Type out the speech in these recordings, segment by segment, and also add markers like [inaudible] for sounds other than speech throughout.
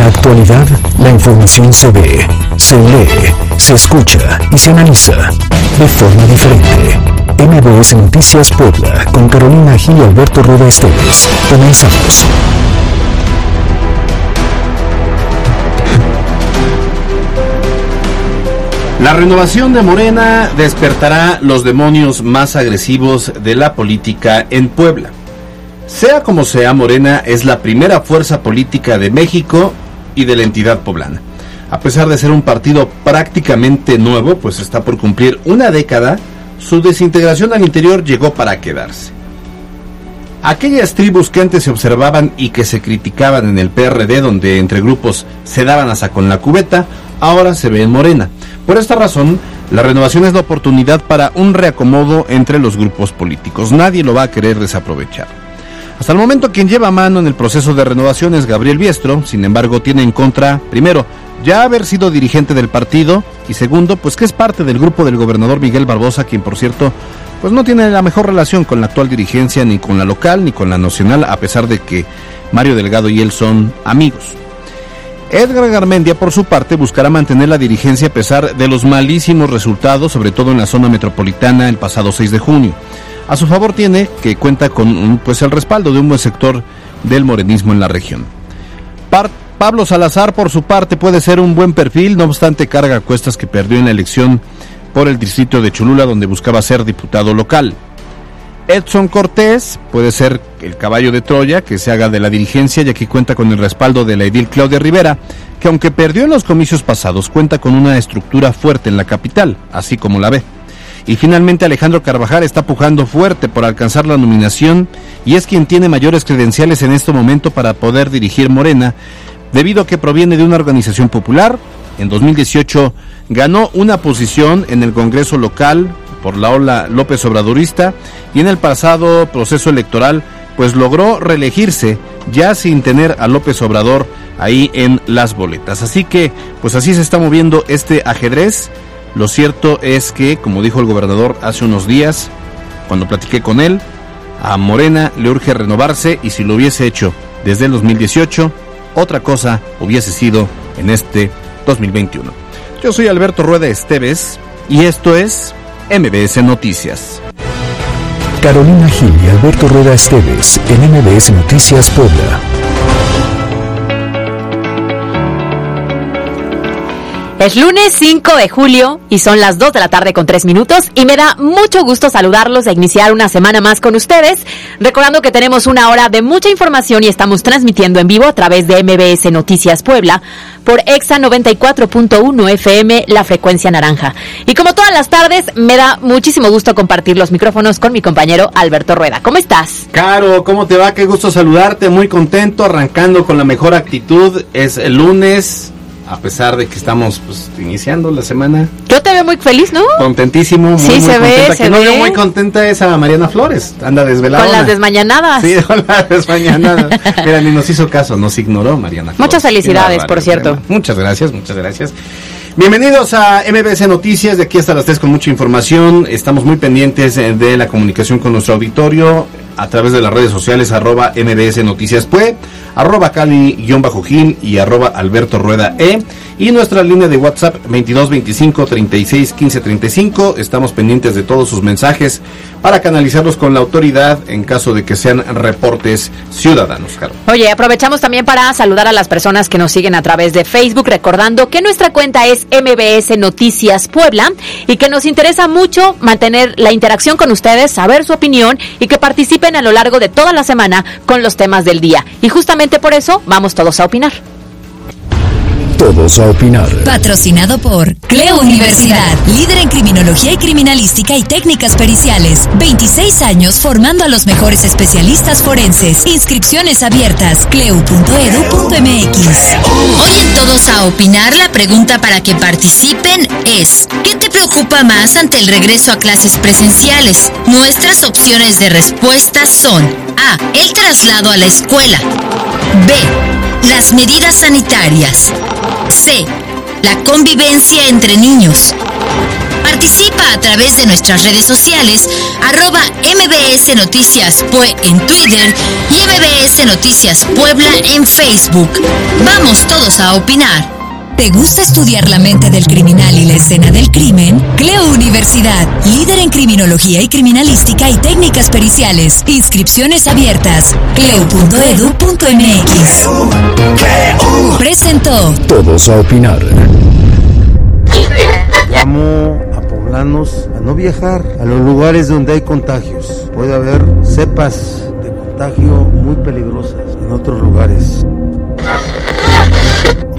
la actualidad, la información se ve, se lee, se escucha y se analiza de forma diferente. MBS Noticias Puebla, con Carolina Gil y Alberto Rueda Esteves. Comenzamos. La renovación de Morena despertará los demonios más agresivos de la política en Puebla. Sea como sea, Morena es la primera fuerza política de México y de la entidad poblana. A pesar de ser un partido prácticamente nuevo, pues está por cumplir una década, su desintegración al interior llegó para quedarse. Aquellas tribus que antes se observaban y que se criticaban en el PRD, donde entre grupos se daban hasta con la cubeta, ahora se ve en Morena. Por esta razón, la renovación es la oportunidad para un reacomodo entre los grupos políticos. Nadie lo va a querer desaprovechar. Hasta el momento quien lleva mano en el proceso de renovación es Gabriel Biestro, sin embargo tiene en contra, primero, ya haber sido dirigente del partido y segundo, pues que es parte del grupo del gobernador Miguel Barbosa, quien por cierto, pues no tiene la mejor relación con la actual dirigencia ni con la local ni con la nacional, a pesar de que Mario Delgado y él son amigos. Edgar Garmendia, por su parte, buscará mantener la dirigencia a pesar de los malísimos resultados, sobre todo en la zona metropolitana el pasado 6 de junio. A su favor tiene que cuenta con pues, el respaldo de un buen sector del morenismo en la región. Pablo Salazar, por su parte, puede ser un buen perfil, no obstante carga cuestas que perdió en la elección por el distrito de Cholula, donde buscaba ser diputado local. Edson Cortés puede ser el caballo de Troya que se haga de la dirigencia ya que cuenta con el respaldo de la edil Claudia Rivera, que aunque perdió en los comicios pasados, cuenta con una estructura fuerte en la capital, así como la ve. Y finalmente Alejandro Carvajal está pujando fuerte por alcanzar la nominación y es quien tiene mayores credenciales en este momento para poder dirigir Morena, debido a que proviene de una organización popular. En 2018 ganó una posición en el Congreso local por la ola López Obradorista y en el pasado proceso electoral pues logró reelegirse ya sin tener a López Obrador ahí en las boletas. Así que pues así se está moviendo este ajedrez. Lo cierto es que, como dijo el gobernador hace unos días, cuando platiqué con él, a Morena le urge renovarse y si lo hubiese hecho desde el 2018, otra cosa hubiese sido en este 2021. Yo soy Alberto Rueda Esteves y esto es MBS Noticias. Carolina Gil y Alberto Rueda Esteves en MBS Noticias Puebla. Es lunes 5 de julio y son las 2 de la tarde con 3 minutos y me da mucho gusto saludarlos e iniciar una semana más con ustedes, recordando que tenemos una hora de mucha información y estamos transmitiendo en vivo a través de MBS Noticias Puebla por EXA 94.1 FM, la frecuencia naranja. Y como todas las tardes, me da muchísimo gusto compartir los micrófonos con mi compañero Alberto Rueda. ¿Cómo estás? Caro, ¿cómo te va? Qué gusto saludarte, muy contento, arrancando con la mejor actitud. Es el lunes, a pesar de que estamos pues, iniciando la semana. Yo te veo muy feliz, ¿no? Contentísimo. Muy, sí, muy se contenta. ve, se que no ve. veo muy contenta es a Mariana Flores. Anda desvelada. Con las desmañanadas. Sí, [laughs] con las desmañanadas. Mira, ni nos hizo caso, nos ignoró Mariana Flores. Muchas felicidades, por cierto. Muchas gracias, muchas gracias. Bienvenidos a MBC Noticias, de aquí hasta las 3 con mucha información. Estamos muy pendientes eh, de la comunicación con nuestro auditorio a través de las redes sociales arroba MBS Noticias Pue, arroba Cali-Gil y arroba Alberto Rueda E. Y nuestra línea de WhatsApp 22 25 36 15 35. Estamos pendientes de todos sus mensajes para canalizarlos con la autoridad en caso de que sean reportes ciudadanos, Caro. Oye, aprovechamos también para saludar a las personas que nos siguen a través de Facebook, recordando que nuestra cuenta es MBS Noticias Puebla y que nos interesa mucho mantener la interacción con ustedes, saber su opinión y que participen a lo largo de toda la semana con los temas del día. Y justamente por eso vamos todos a opinar. Todos a opinar. Patrocinado por Cleo Universidad, líder en criminología y criminalística y técnicas periciales. 26 años formando a los mejores especialistas forenses. Inscripciones abiertas. cleu.edu.mx. Hoy en Todos a opinar, la pregunta para que participen es: ¿qué te preocupa más ante el regreso a clases presenciales? Nuestras opciones de respuesta son: A. El traslado a la escuela. B. Las medidas sanitarias. C. La convivencia entre niños. Participa a través de nuestras redes sociales, arroba MBS Noticias Pue en Twitter y MBS Noticias Puebla en Facebook. Vamos todos a opinar. ¿Te gusta estudiar la mente del criminal y la escena del crimen? Cleo Universidad, líder en criminología y criminalística y técnicas periciales. Inscripciones abiertas. Cleo.edu.mx. Presentó. Todos a opinar. Llamo a poblanos a no viajar a los lugares donde hay contagios. Puede haber cepas de contagio muy peligrosas en otros lugares.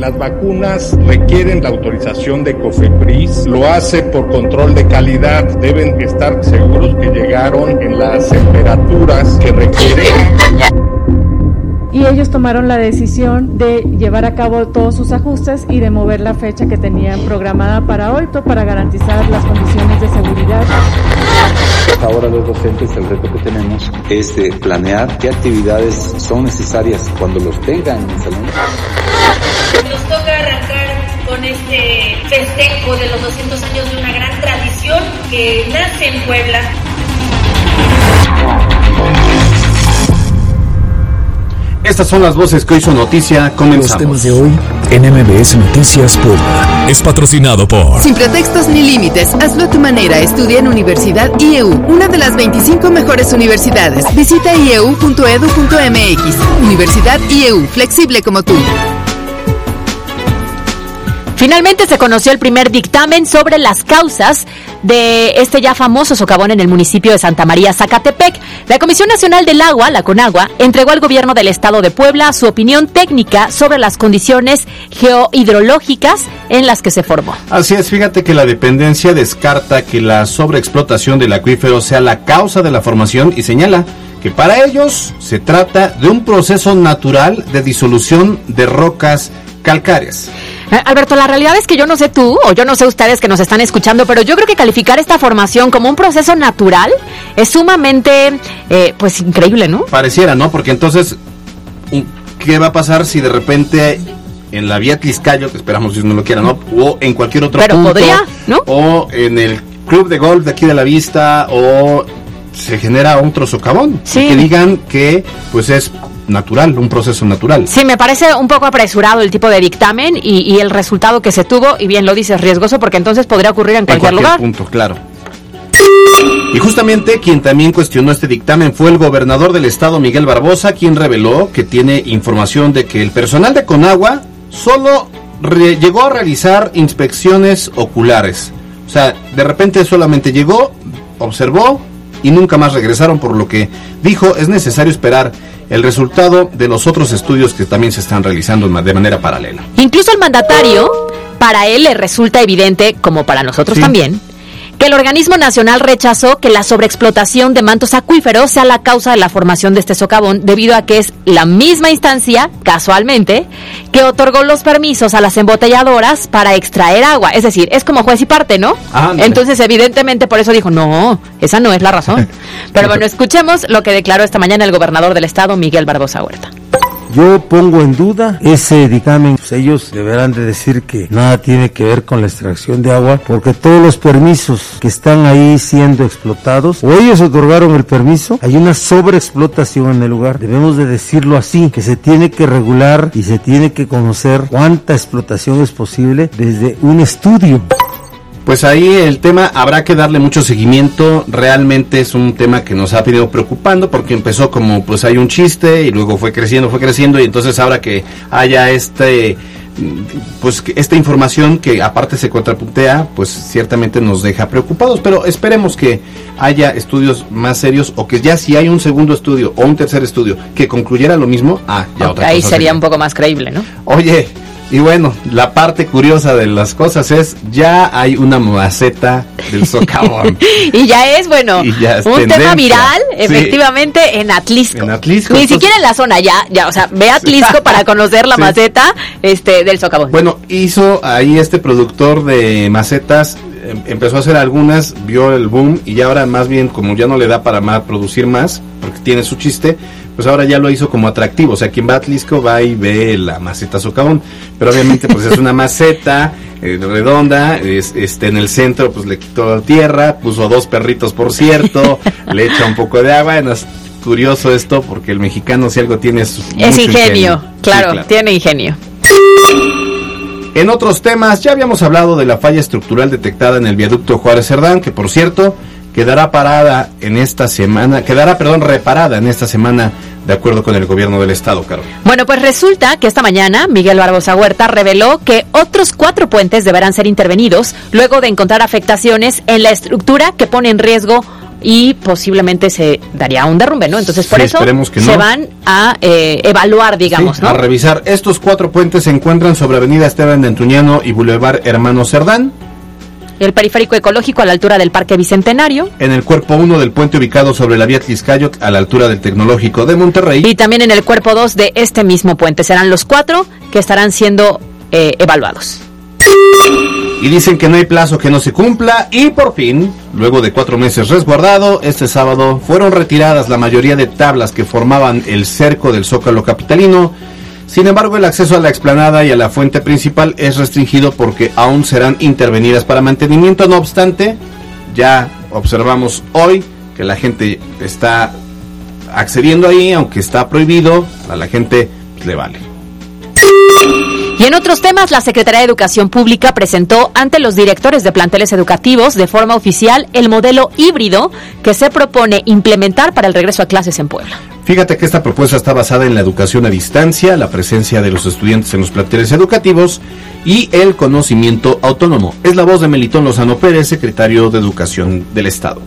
Las vacunas requieren la autorización de COFEPRIS, lo hace por control de calidad, deben estar seguros que llegaron en las temperaturas que requieren. Y ellos tomaron la decisión de llevar a cabo todos sus ajustes y de mover la fecha que tenían programada para hoy para garantizar las condiciones de seguridad. Ahora los docentes el reto que tenemos es de planear qué actividades son necesarias cuando los tengan en el salón. Nos toca arrancar con este festejo de los 200 años de una gran tradición que nace en Puebla. Estas son las voces que hoy son noticia. Los Comenzamos. temas de hoy en MBS Noticias Puebla. Es patrocinado por Sin pretextos ni límites, hazlo a tu manera. Estudia en Universidad IEU, una de las 25 mejores universidades. Visita ieu.edu.mx. Universidad IEU, flexible como tú. Finalmente se conoció el primer dictamen sobre las causas de este ya famoso socavón en el municipio de Santa María, Zacatepec. La Comisión Nacional del Agua, la CONAGUA, entregó al gobierno del estado de Puebla su opinión técnica sobre las condiciones geohidrológicas en las que se formó. Así es, fíjate que la dependencia descarta que la sobreexplotación del acuífero sea la causa de la formación y señala que para ellos se trata de un proceso natural de disolución de rocas calcáreas. Eh, Alberto, la realidad es que yo no sé tú, o yo no sé ustedes que nos están escuchando, pero yo creo que calificar esta formación como un proceso natural es sumamente, eh, pues, increíble, ¿no? Pareciera, ¿no? Porque entonces, ¿qué va a pasar si de repente en la vía Tliscayo, que esperamos Dios no lo quiera, ¿no? O en cualquier otro Pero punto, podría, ¿no? O en el club de golf de aquí de la vista, o se genera otro socavón. Sí. Que digan que, pues, es natural, un proceso natural. Sí, me parece un poco apresurado el tipo de dictamen y, y el resultado que se tuvo, y bien lo dices, riesgoso, porque entonces podría ocurrir en En cualquier, lugar. punto, claro. Y justamente quien también cuestionó este dictamen fue el gobernador del estado Miguel Barbosa, quien reveló que tiene información de que el personal de Conagua solo llegó a realizar inspecciones oculares. O sea, de repente solamente llegó, observó y nunca más regresaron, por lo que dijo es necesario esperar el resultado de los otros estudios que también se están realizando de ma- de manera paralela. Incluso el mandatario, para él le resulta evidente, como para nosotros Sí. también, que el organismo nacional rechazó que la sobreexplotación de mantos acuíferos sea la causa de la formación de este socavón, debido a que es la misma instancia, casualmente, que otorgó los permisos a las embotelladoras para extraer agua. Es decir, es como juez y parte, ¿no? Entonces, evidentemente, por eso dijo, no, esa no es la razón. [laughs] Pero bueno, escuchemos lo que declaró esta mañana el gobernador del estado, Miguel Barbosa Huerta. Yo pongo en duda ese dictamen. Pues ellos deberán de decir que nada tiene que ver con la extracción de agua, porque todos los permisos que están ahí siendo explotados, o ellos otorgaron el permiso, hay una sobreexplotación en el lugar. Debemos de decirlo así, que se tiene que regular y se tiene que conocer cuánta explotación es posible desde un estudio. Pues ahí el tema habrá que darle mucho seguimiento. Realmente es un tema que nos ha venido preocupando porque empezó como pues hay un chiste y luego fue creciendo, fue creciendo y entonces ahora que haya este pues esta información que aparte se contrapuntea, pues ciertamente nos deja preocupados, pero esperemos que haya estudios más serios o que ya si hay un segundo estudio o un tercer estudio que concluyera lo mismo, ah, ya otra Ahí cosa sería sería. un poco más creíble, ¿no? Oye, y bueno, la parte curiosa de las cosas es, ya hay una maceta del socavón. [laughs] Y ya es, bueno, Y ya es un tendencia. tema viral, Sí. efectivamente, en Atlisco. En Atlisco, Ni entonces- siquiera en la zona, ya, ya, o sea, ve a Atlisco para [laughs] conocer la Sí. maceta este, del socavón. bueno, hizo ahí este productor de macetas, em- empezó a hacer algunas, vio el boom y ya ahora más bien como ya no le da para más producir más, porque tiene su chiste, pues ahora ya lo hizo como atractivo. O sea, quien va a Atlisco va y ve la maceta socavón. Pero obviamente pues es una maceta [laughs] eh, redonda, es, este, en el centro pues le quitó tierra, puso dos perritos por cierto, [laughs] le echa un poco de agua. es curioso esto porque el mexicano si algo tiene es... Es ingenio, Claro, tiene ingenio. En otros temas, ya habíamos hablado de la falla estructural detectada en el viaducto Juárez Cerdán, que por cierto quedará parada en esta semana, quedará, perdón, reparada en esta semana de acuerdo con el gobierno del estado, Carol. Bueno, pues resulta que esta mañana Miguel Barbosa Huerta reveló que otros cuatro puentes deberán ser intervenidos luego de encontrar afectaciones en la estructura que pone en riesgo y posiblemente se daría un derrumbe, ¿no? Entonces por eso se van a eh, evaluar, digamos, ¿no? A revisar. Estos cuatro puentes se encuentran sobre Avenida Esteban de Antuñano y Boulevard Hermano Cerdán. El periférico ecológico a la altura del Parque Bicentenario. En el cuerpo 1 del puente ubicado sobre la vía Tliscayot a la altura del Tecnológico de Monterrey. Y también en el cuerpo 2 de este mismo puente. Serán los cuatro que estarán siendo eh, evaluados y dicen que no hay plazo que no se cumpla y por fin, luego de cuatro meses resguardado, este sábado fueron retiradas la mayoría de tablas que formaban el cerco del Zócalo Capitalino. Sin embargo, el acceso a la explanada y a la fuente principal es restringido porque aún serán intervenidas para mantenimiento. No obstante, ya observamos hoy que la gente está accediendo ahí, aunque está prohibido, a la gente le vale. Y en otros temas, la Secretaría de Educación Pública presentó ante los directores de planteles educativos de forma oficial el modelo híbrido que se propone implementar para el regreso a clases en Puebla. Fíjate que esta propuesta está basada en la educación a distancia, la presencia de los estudiantes en los planteles educativos y el conocimiento autónomo. Es la voz de Melitón Lozano Pérez, secretario de Educación del Estado.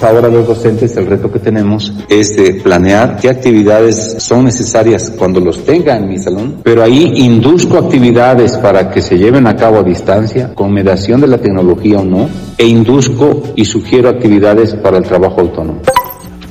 Ahora los docentes el reto que tenemos es de planear qué actividades son necesarias cuando los tenga en mi salón, pero ahí induzco actividades para que se lleven a cabo a distancia, con mediación de la tecnología o no, e induzco y sugiero actividades para el trabajo autónomo.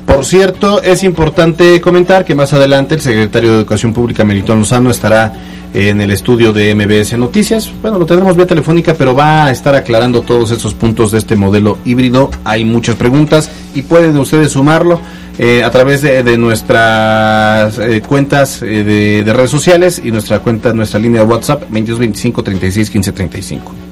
Por cierto, es importante comentar que más adelante el secretario de Educación Pública, Melitón Lozano, estará en el estudio de MBS Noticias. Bueno, lo tendremos vía telefónica, pero va a estar aclarando todos estos puntos de este modelo híbrido. Hay muchas preguntas y pueden ustedes sumarlo eh, a través de, nuestras eh, cuentas eh, de, de, redes sociales y nuestra cuenta, nuestra línea de WhatsApp 2225 36 15 35.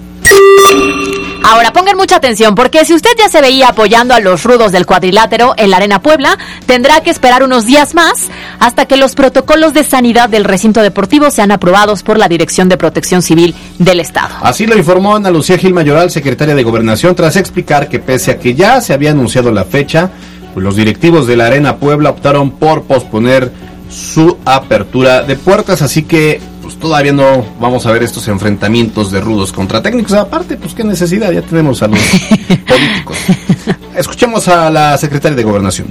Ahora pongan mucha atención porque si usted ya se veía apoyando a los rudos del cuadrilátero en la Arena Puebla, tendrá que esperar unos días más hasta que los protocolos de sanidad del recinto deportivo sean aprobados por la Dirección de Protección Civil del Estado. Así lo informó Ana Lucía Gil Mayoral, secretaria de Gobernación, tras explicar que pese a que ya se había anunciado la fecha, pues los directivos de la Arena Puebla optaron por posponer su apertura de puertas, así que pues todavía no vamos a ver estos enfrentamientos de rudos contra técnicos. Aparte, pues qué necesidad, ya tenemos a los [laughs] políticos. Escuchemos a la secretaria de Gobernación.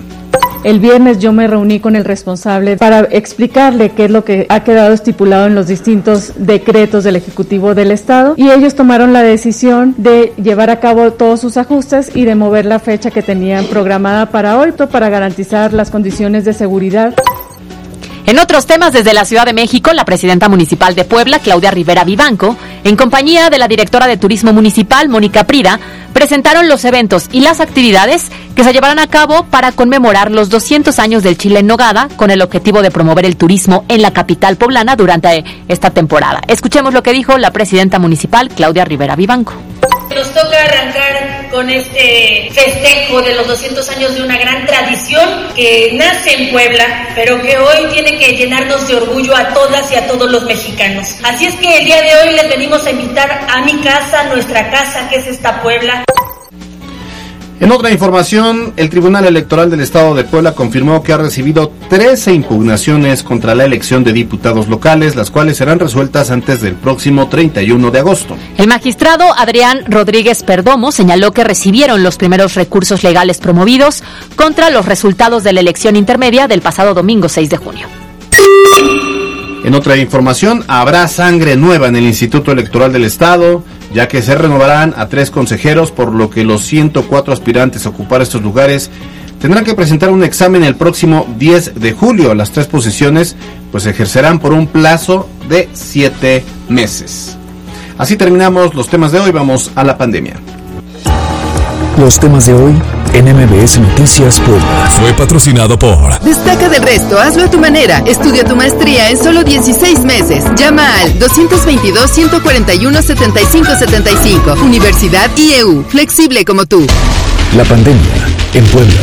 El viernes yo me reuní con el responsable para explicarle qué es lo que ha quedado estipulado en los distintos decretos del Ejecutivo del Estado y ellos tomaron la decisión de llevar a cabo todos sus ajustes y de mover la fecha que tenían programada para hoy para garantizar las condiciones de seguridad. En otros temas, desde la Ciudad de México, la presidenta municipal de Puebla, Claudia Rivera Vivanco, en compañía de la directora de Turismo Municipal, Mónica Prida, presentaron los eventos y las actividades que se llevarán a cabo para conmemorar los 200 años del Chile en Nogada con el objetivo de promover el turismo en la capital poblana durante esta temporada. Escuchemos lo que dijo la presidenta municipal, Claudia Rivera Vivanco. Nos toca arrancar con este festejo de los 200 años de una gran tradición que nace en Puebla, pero que hoy tiene que llenarnos de orgullo a todas y a todos los mexicanos. Así es que el día de hoy les venimos a invitar a mi casa, nuestra casa, que es esta Puebla. En otra información, el Tribunal Electoral del Estado de Puebla confirmó que ha recibido 13 impugnaciones contra la elección de diputados locales, las cuales serán resueltas antes del próximo 31 de agosto. El magistrado Adrián Rodríguez Perdomo señaló que recibieron los primeros recursos legales promovidos contra los resultados de la elección intermedia del pasado domingo 6 de junio. En otra información, habrá sangre nueva en el Instituto Electoral del Estado ya que se renovarán a tres consejeros, por lo que los 104 aspirantes a ocupar estos lugares tendrán que presentar un examen el próximo 10 de julio. Las tres posiciones pues ejercerán por un plazo de siete meses. Así terminamos los temas de hoy, vamos a la pandemia. Los temas de hoy en MBS Noticias Puebla. Fue patrocinado por Destaca del resto, hazlo a tu manera. Estudia tu maestría en solo 16 meses. Llama al 222-141-7575. Universidad IEU, flexible como tú. La pandemia en Puebla.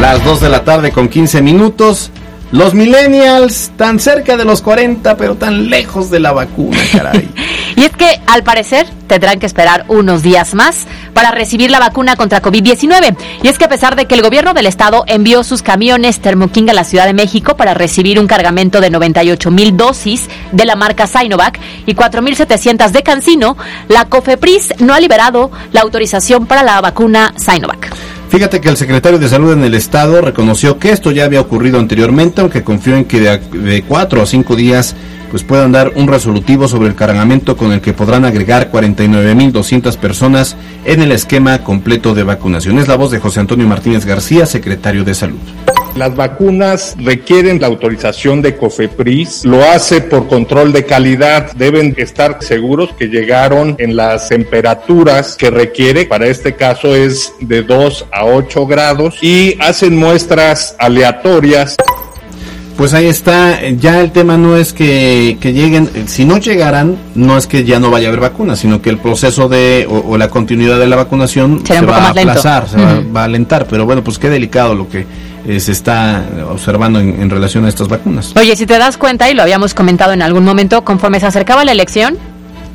Las 2 de la tarde con 15 minutos. Los millennials tan cerca de los 40, pero tan lejos de la vacuna, caray. [laughs] y es que, al parecer, tendrán que esperar unos días más para recibir la vacuna contra COVID-19. Y es que a pesar de que el gobierno del estado envió sus camiones Thermo King a la Ciudad de México para recibir un cargamento de 98 mil dosis de la marca Sinovac y 4.700 de Cancino, la COFEPRIS no ha liberado la autorización para la vacuna Sinovac. Fíjate que el secretario de Salud en el Estado reconoció que esto ya había ocurrido anteriormente, aunque confió en que de, cuatro a cinco días pues puedan dar un resolutivo sobre el cargamento con el que podrán agregar 49.200 personas en el esquema completo de vacunación. Es la voz de José Antonio Martínez García, secretario de Salud. Las vacunas requieren la autorización de COFEPRIS, lo hace por control de calidad. Deben estar seguros que llegaron en las temperaturas que requiere. Para este caso es de 2 a 8 grados y hacen muestras aleatorias. Pues ahí está, ya el tema no es que, que, lleguen, si no llegaran, no es que ya no vaya a haber vacunas, sino que el proceso de o, o la continuidad de la vacunación Será se va a lento. aplazar, se va, va a alentar, pero bueno, pues qué delicado lo que eh, se está observando en, en relación a estas vacunas. Oye, si te das cuenta, y lo habíamos comentado en algún momento, conforme se acercaba la elección,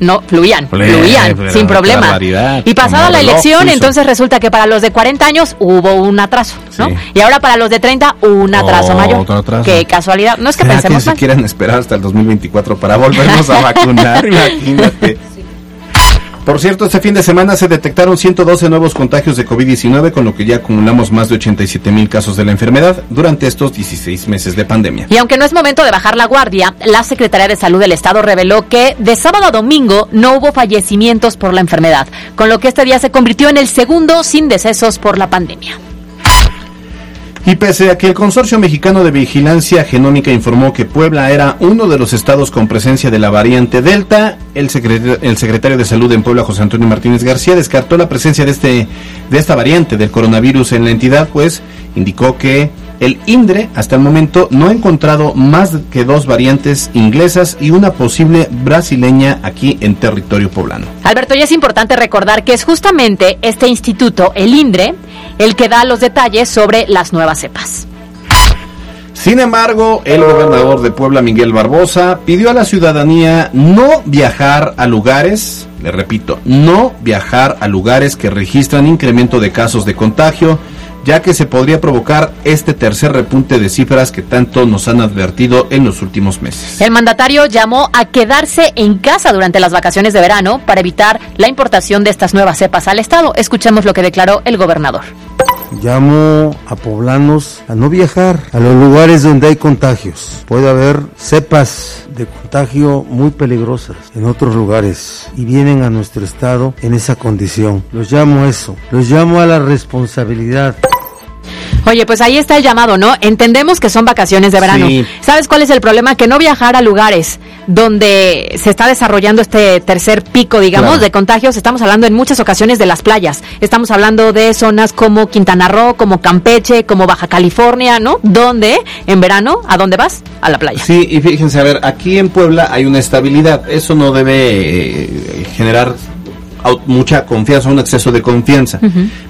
no, fluían, fluían, pero sin problema. Y pasada la elección, entonces resulta que para los de 40 años hubo un atraso, ¿no? Y ahora para los de 30, un atraso Otro mayor. atraso. Qué casualidad. No es que ¿Será pensemos que se quieran esperar hasta el 2024 para volvernos a [laughs] vacunar? Imagínate. Por cierto, este fin de semana se detectaron 112 nuevos contagios de COVID-19, con lo que ya acumulamos más de 87 mil casos de la enfermedad durante estos 16 meses de pandemia. Y aunque no es momento de bajar la guardia, la Secretaría de Salud del Estado reveló que de sábado a domingo no hubo fallecimientos por la enfermedad, con lo que este día se convirtió en el segundo sin decesos por la pandemia. Y pese a que el Consorcio Mexicano de Vigilancia Genómica informó que Puebla era uno de los estados con presencia de la variante Delta, el secretario, el secretario de Salud en Puebla, José Antonio Martínez García, descartó la presencia de, este, de esta variante del coronavirus en la entidad, pues indicó que el INDRE hasta el momento no ha encontrado más que dos variantes inglesas y una posible brasileña aquí en territorio poblano. Alberto, ya es importante recordar que es justamente este instituto, el INDRE, el que da los detalles sobre las nuevas cepas. Sin embargo, el gobernador de Puebla, Miguel Barbosa, pidió a la ciudadanía no viajar a lugares, le repito, no viajar a lugares que registran incremento de casos de contagio, ya que se podría provocar este tercer repunte de cifras que tanto nos han advertido en los últimos meses. El mandatario llamó a quedarse en casa durante las vacaciones de verano para evitar la importación de estas nuevas cepas al Estado. Escuchemos lo que declaró el gobernador. Llamo a poblanos a no viajar a los lugares donde hay contagios. Puede haber cepas de contagio muy peligrosas en otros lugares y vienen a nuestro estado en esa condición. Los llamo a eso, los llamo a la responsabilidad. Oye, pues ahí está el llamado, ¿no? Entendemos que son vacaciones de verano. Sí. ¿Sabes cuál es el problema? Que no viajar a lugares donde se está desarrollando este tercer pico, digamos, Claro. de contagios. Estamos hablando en muchas ocasiones de las playas. Estamos hablando de zonas como Quintana Roo, como Campeche, como Baja California, ¿no? ¿Dónde? En verano, ¿a dónde vas? A la playa. Sí, y fíjense, a ver, aquí en Puebla hay una estabilidad. Eso no debe eh, generar mucha confianza, un exceso de confianza.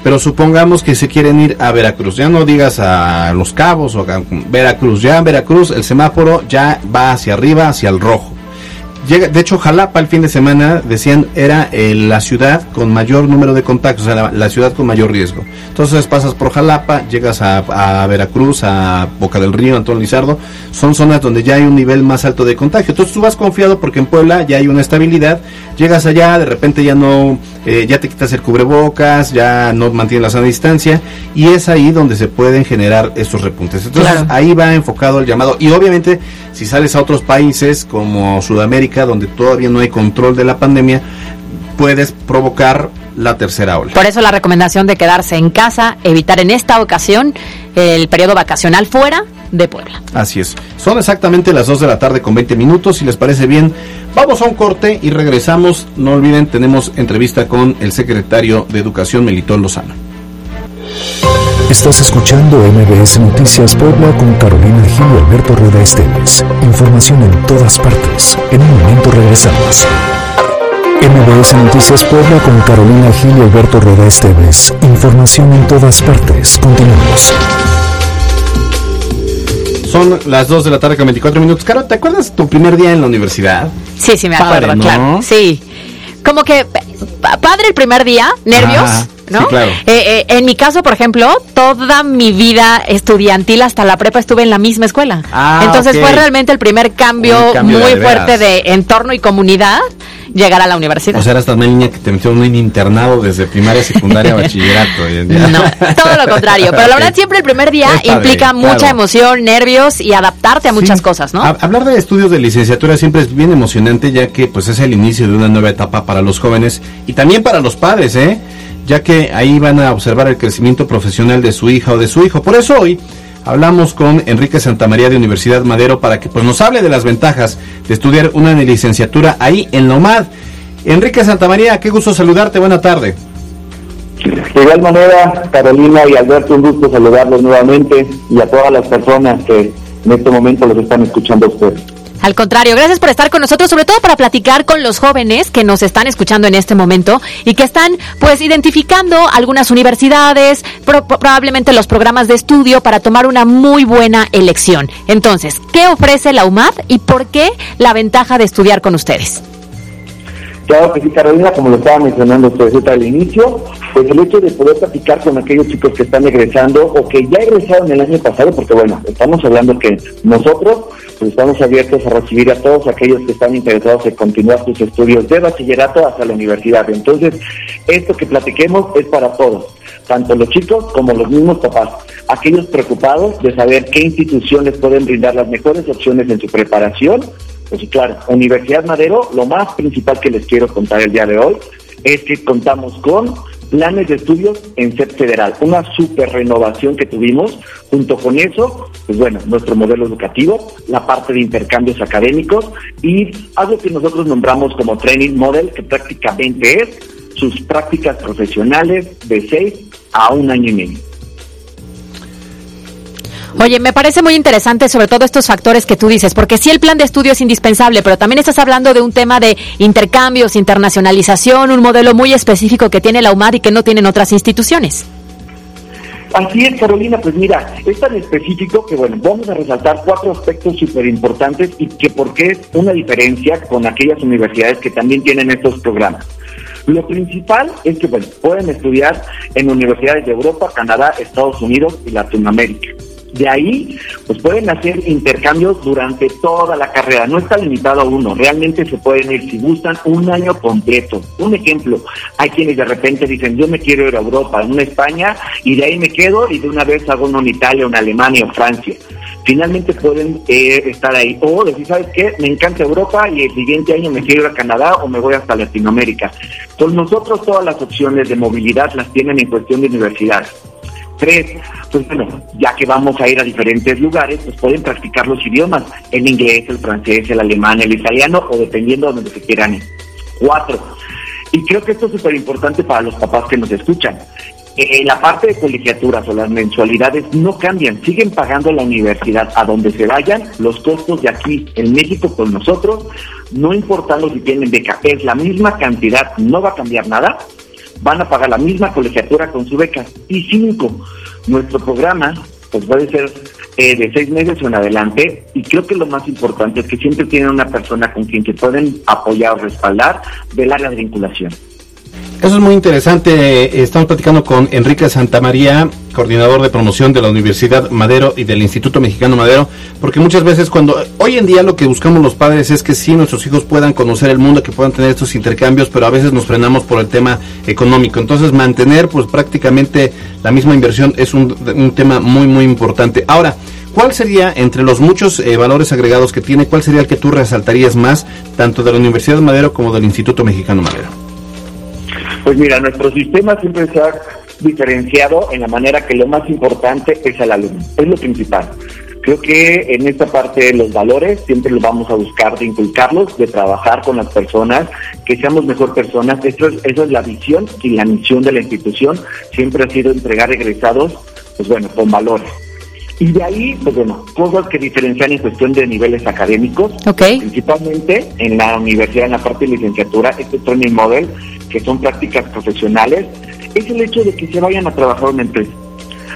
Pero supongamos que se quieren ir a Veracruz. Ya no digas a Los Cabos o a. Veracruz. Ya en Veracruz el semáforo ya va hacia arriba, hacia el rojo. Llega, de hecho, Jalapa el fin de semana decían era eh, la ciudad con mayor número de contagios, o sea, la, la ciudad con mayor riesgo. Entonces pasas por Jalapa, llegas a, a Veracruz, a Boca del Río, Antón Lizardo, son zonas donde ya hay un nivel más alto de contagio. Entonces tú vas confiado porque en Puebla ya hay una estabilidad, llegas allá, de repente ya no, eh, ya te quitas el cubrebocas, ya no mantienes la sana distancia y es ahí donde se pueden generar estos repuntes. Entonces Claro. ahí va enfocado el llamado y obviamente si sales a otros países como Sudamérica donde todavía no hay control de la pandemia puedes provocar la tercera ola. Por eso la recomendación de quedarse en casa, evitar en esta ocasión el periodo vacacional fuera de Puebla. Así es. Son exactamente las 2 de la tarde con 20 minutos. Si les parece bien, vamos a un corte y regresamos. No olviden, tenemos entrevista con el secretario de Educación, Melitón Lozano. Estás escuchando MBS Noticias Puebla con Carolina Gil y Alberto Rueda Esteves. Información en todas partes. En un momento regresamos. MBS Noticias Puebla con Carolina Gil y Alberto Rueda Esteves. Información en todas partes. Continuamos. Son las 2 de la tarde con 24 minutos. Caro, ¿te acuerdas tu primer día en la universidad? Sí, sí, me Padre, acuerdo, ¿no? claro. Sí. Como que padre el primer día, nervios, ¿no? sí, claro. Eh, eh, en mi caso, por ejemplo, toda mi vida estudiantil hasta la prepa estuve en la misma escuela. Ah, Entonces fue realmente el primer cambio, muy de fuerte de entorno y comunidad llegar a la universidad. O sea, eras tan niña que te metieron en un internado desde primaria, secundaria, [laughs] bachillerato. y. No, todo lo contrario. Pero la verdad siempre el primer día padre, implica mucha claro. emoción, nervios y adaptarte a muchas Sí. cosas, ¿no? Ha- Hablar de estudios de licenciatura siempre es bien emocionante ya que pues es el inicio de una nueva etapa para los jóvenes y también para los padres, ¿eh? Ya que ahí van a observar el crecimiento profesional de su hija o de su hijo. Por eso hoy hablamos con Enrique Santamaría de Universidad Madero para que pues nos hable de las ventajas de estudiar una licenciatura ahí en la. Enrique Santamaría, qué gusto saludarte, buena tarde. De igual manera, Carolina y Alberto, un gusto saludarlos nuevamente y a todas las personas que en este momento los están escuchando a ustedes. Al contrario, gracias por estar con nosotros, sobre todo para platicar con los jóvenes que nos están escuchando en este momento y que están pues identificando algunas universidades, pro- probablemente los programas de estudio para tomar una muy buena elección. Entonces, ¿qué ofrece la UMAD y por qué la ventaja de estudiar con ustedes? Claro que sí, Carolina, como lo estaba mencionando usted al inicio, pues el hecho de poder platicar con aquellos chicos que están egresando o que ya egresaron el año pasado, porque bueno, estamos hablando que nosotros pues estamos abiertos a recibir a todos aquellos que están interesados en continuar sus estudios de bachillerato hasta la universidad. Entonces, esto que platiquemos es para todos, tanto los chicos como los mismos papás, aquellos preocupados de saber qué instituciones pueden brindar las mejores opciones en su preparación pues claro, Universidad Madero, lo más principal que les quiero contar el día de hoy es que contamos con planes de estudios en SEP Federal, una super renovación que tuvimos. Junto con eso, pues bueno, nuestro modelo educativo, la parte de intercambios académicos y algo que nosotros nombramos como Training Model, que prácticamente es sus prácticas profesionales de seis a un año y medio. Oye, me parece muy interesante sobre todo estos factores que tú dices, porque sí el plan de estudio es indispensable, pero también estás hablando de un tema de intercambios, internacionalización, un modelo muy específico que tiene la UMAD y que no tienen otras instituciones. Así es, Carolina, pues mira, es tan específico que bueno, vamos a resaltar cuatro aspectos súper importantes y que por qué es una diferencia con aquellas universidades que también tienen estos programas. Lo principal es que bueno, pueden estudiar en universidades de Europa, Canadá, Estados Unidos y Latinoamérica. De ahí, pues pueden hacer intercambios durante toda la carrera. No está limitado a uno. Realmente se pueden ir, si gustan, un año completo. Un ejemplo, hay quienes de repente dicen, yo me quiero ir a Europa, a una España, y de ahí me quedo y de una vez hago uno en Italia, una Alemania o Francia. Finalmente pueden eh, estar ahí. O decir, ¿sabes qué? Me encanta Europa y el siguiente año me quiero ir a Canadá o me voy hasta Latinoamérica. Entonces nosotros todas las opciones de movilidad las tienen en cuestión de universidades. Tres, pues bueno, ya que vamos a ir a diferentes lugares, pues pueden practicar los idiomas, el inglés, el francés, el alemán, el italiano, o dependiendo de donde se quieran ir. Cuatro, y creo que esto es súper importante para los papás que nos escuchan. Eh, la parte de colegiaturas o las mensualidades no cambian, siguen pagando la universidad a donde se vayan, los costos de aquí en México con nosotros, no importando si tienen beca, es la misma cantidad, no va a cambiar nada, van a pagar la misma colegiatura con su beca. Y cinco, nuestro programa pues puede ser eh, de seis meses o en adelante y creo que lo más importante es que siempre tienen una persona con quien se pueden apoyar o respaldar del área de vinculación. Eso es muy interesante. Estamos platicando con Enrique Santamaría, coordinador de promoción de la Universidad Madero y del Instituto Mexicano Madero, porque muchas veces cuando hoy en día lo que buscamos los padres es que sí nuestros hijos puedan conocer el mundo, que puedan tener estos intercambios, pero a veces nos frenamos por el tema económico. Entonces mantener pues prácticamente la misma inversión es un, tema muy muy importante. Ahora, ¿Cuál sería, entre los muchos eh, valores agregados que tiene, cuál sería el que tú resaltarías más, tanto de la Universidad Madero como del Instituto Mexicano Madero? Pues mira, nuestro sistema siempre se ha diferenciado en la manera que lo más importante es el alumno, es lo principal. Creo que en esta parte los valores siempre los vamos a buscar de inculcarlos, de trabajar con las personas, que seamos mejor personas. Esto es, esa es la visión y la misión de la institución. Siempre ha sido entregar egresados, pues bueno, con valores. Y de ahí, pues bueno, cosas que diferencian en cuestión de niveles académicos, principalmente en la universidad, en la parte de licenciatura, este training model, que son prácticas profesionales, es el hecho de que se vayan a trabajar una empresa.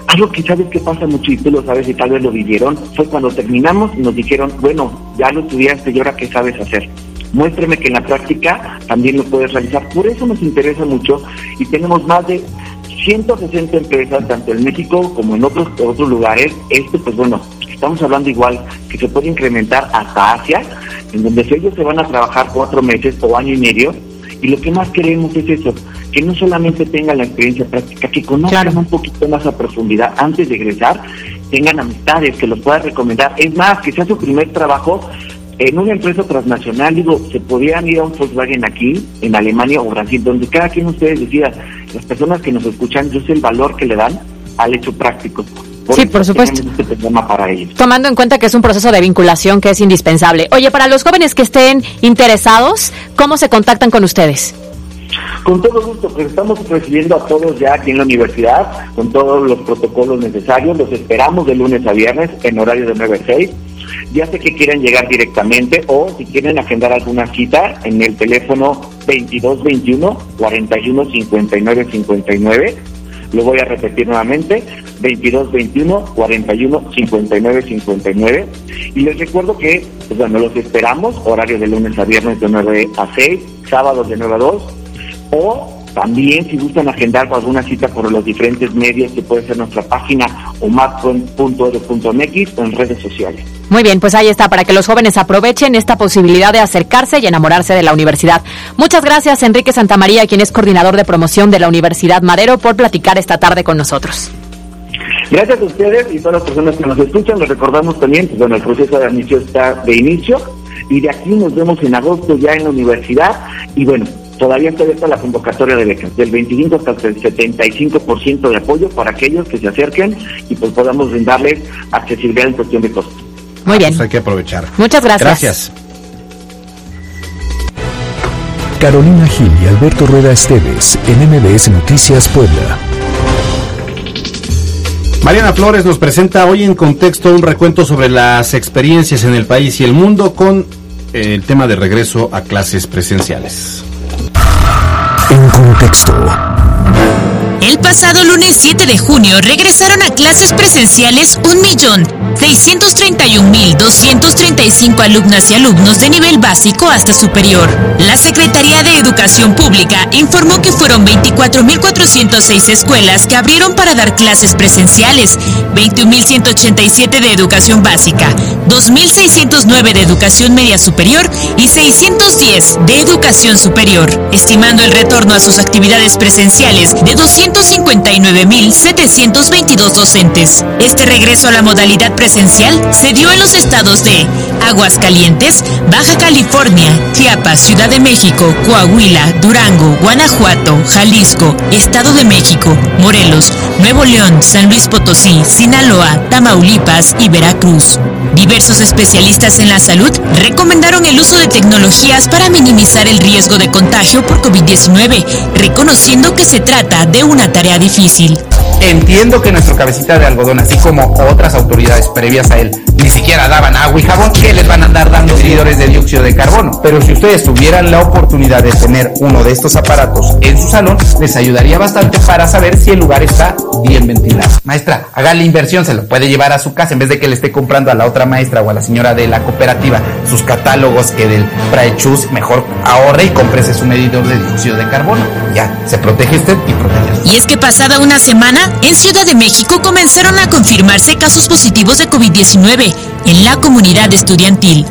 Algo que sabes que pasa mucho y tú lo sabes y tal vez lo vivieron, fue cuando terminamos nos dijeron, bueno, ya lo estudiaste y ahora qué sabes hacer. Muéstrame que en la práctica también lo puedes realizar. Por eso nos interesa mucho y tenemos más de 160 empresas, tanto en México como en otros, otros lugares. Esto, pues bueno, estamos hablando igual que se puede incrementar hasta Asia, en donde ellos se van a trabajar cuatro meses o año y medio. Y lo que más queremos es eso, que no solamente tengan la experiencia práctica, que conozcan un poquito más a profundidad antes de egresar, tengan amistades, que los puedan recomendar. Es más, que sea su primer trabajo en una empresa transnacional, digo, se podían ir a un Volkswagen aquí, en Alemania o Brasil, donde cada quien ustedes decida, las personas que nos escuchan, yo sé el valor que le dan al hecho práctico. sí, por supuesto. Este para ellos. Tomando en cuenta que es un proceso de vinculación que es indispensable. Oye, para los jóvenes que estén interesados, ¿cómo se contactan con ustedes? Con todo gusto, pues estamos recibiendo a todos ya aquí en la universidad, con todos los protocolos necesarios. Los esperamos de lunes a viernes en horario de 9 a 6 ya sé que quieren llegar directamente o si quieren agendar alguna cita en el teléfono 2221 41 59 59. Lo voy a repetir nuevamente, 2221 41 59 59. Y les recuerdo que, pues bueno, los esperamos, horario de lunes a viernes de 9 a 6, sábados de 9 a 2, o también, si gustan agendar alguna cita por los diferentes medios, que puede ser nuestra página o map.edu.mx o en redes sociales. Muy bien, pues ahí está, para que los jóvenes aprovechen esta posibilidad de acercarse y enamorarse de la universidad. Muchas gracias, Enrique Santamaría, quien es coordinador de promoción de la Universidad Madero, por platicar esta tarde con nosotros. Gracias a ustedes y todas las personas que nos escuchan. Les recordamos también que bueno, el proceso de admisión está de inicio y de aquí nos vemos en agosto ya en la universidad. Y bueno, todavía está abierta la convocatoria de becas, del 25 hasta el 75% de apoyo para aquellos que se acerquen y pues podamos brindarles accesibilidad en cuestión de costos. Muy bien. Pues hay que aprovechar. Muchas gracias. Gracias. Carolina Gil y Alberto Rueda Esteves en MBS Noticias Puebla. Mariana Flores nos presenta hoy en contexto un recuento sobre las experiencias en el país y el mundo con el tema de regreso a clases presenciales. En contexto. El pasado lunes 7 de junio regresaron a clases presenciales 1.631.235 alumnas y alumnos de nivel básico hasta superior. La Secretaría de Educación Pública informó que fueron 24.406 escuelas que abrieron para dar clases presenciales, 21.187 de educación básica, 2.609 de educación media superior y 610 de educación superior, estimando el retorno a sus actividades presenciales de 200 159.722 docentes. Este regreso a la modalidad presencial se dio en los estados de Aguascalientes, Baja California, Chiapas, Ciudad de México, Coahuila, Durango, Guanajuato, Jalisco, Estado de México, Morelos, Nuevo León, San Luis Potosí, Sinaloa, Tamaulipas y Veracruz. Diversos especialistas en la salud recomendaron el uso de tecnologías para minimizar el riesgo de contagio por COVID-19, reconociendo que se trata de una tarea difícil. Entiendo que nuestro cabecita de algodón, así como otras autoridades previas a él, ni siquiera daban agua y jabón, ¿qué les van a andar dando medidores de dióxido de carbono? Pero si ustedes tuvieran la oportunidad de tener uno de estos aparatos en su salón, les ayudaría bastante para saber si el lugar está bien ventilado. Maestra, haga la inversión, se lo puede llevar a su casa en vez de que le esté comprando a la otra maestra o a la señora de la cooperativa sus catálogos que del Praechus, mejor ahorre y cómprese su medidor de dióxido de carbono. Ya, se protege usted y protege Y es que pasada una semana, en Ciudad de México comenzaron a confirmarse casos positivos de COVID-19 en la comunidad estudiantil.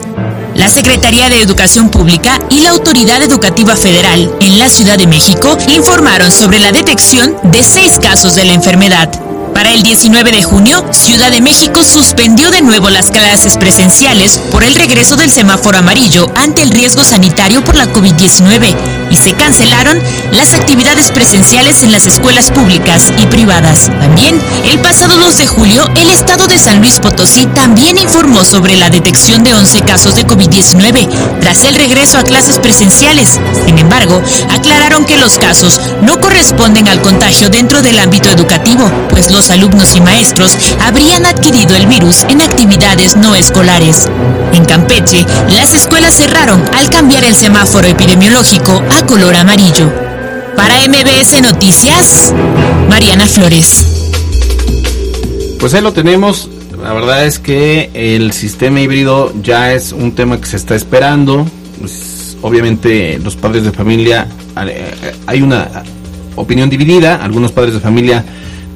La Secretaría de Educación Pública y la Autoridad Educativa Federal en la Ciudad de México informaron sobre la detección de seis casos de la enfermedad. Para el 19 de junio, Ciudad de México suspendió de nuevo las clases presenciales por el regreso del semáforo amarillo ante el riesgo sanitario por la COVID-19 y se cancelaron las actividades presenciales en las escuelas públicas y privadas. También, el pasado 2 de julio, el estado de San Luis Potosí también informó sobre la detección de 11 casos de COVID-19 tras el regreso a clases presenciales. Sin embargo, aclararon que los casos no corresponden al contagio dentro del ámbito educativo, pues los alumnos y maestros habrían adquirido el virus en actividades no escolares. En Campeche, las escuelas cerraron al cambiar el semáforo epidemiológico a color amarillo. Para MBS Noticias, Mariana Flores. Pues ahí lo tenemos. La verdad es que el sistema híbrido ya es un tema que se está esperando. Pues, obviamente los padres de familia, eh, hay una opinión dividida. Algunos padres de familia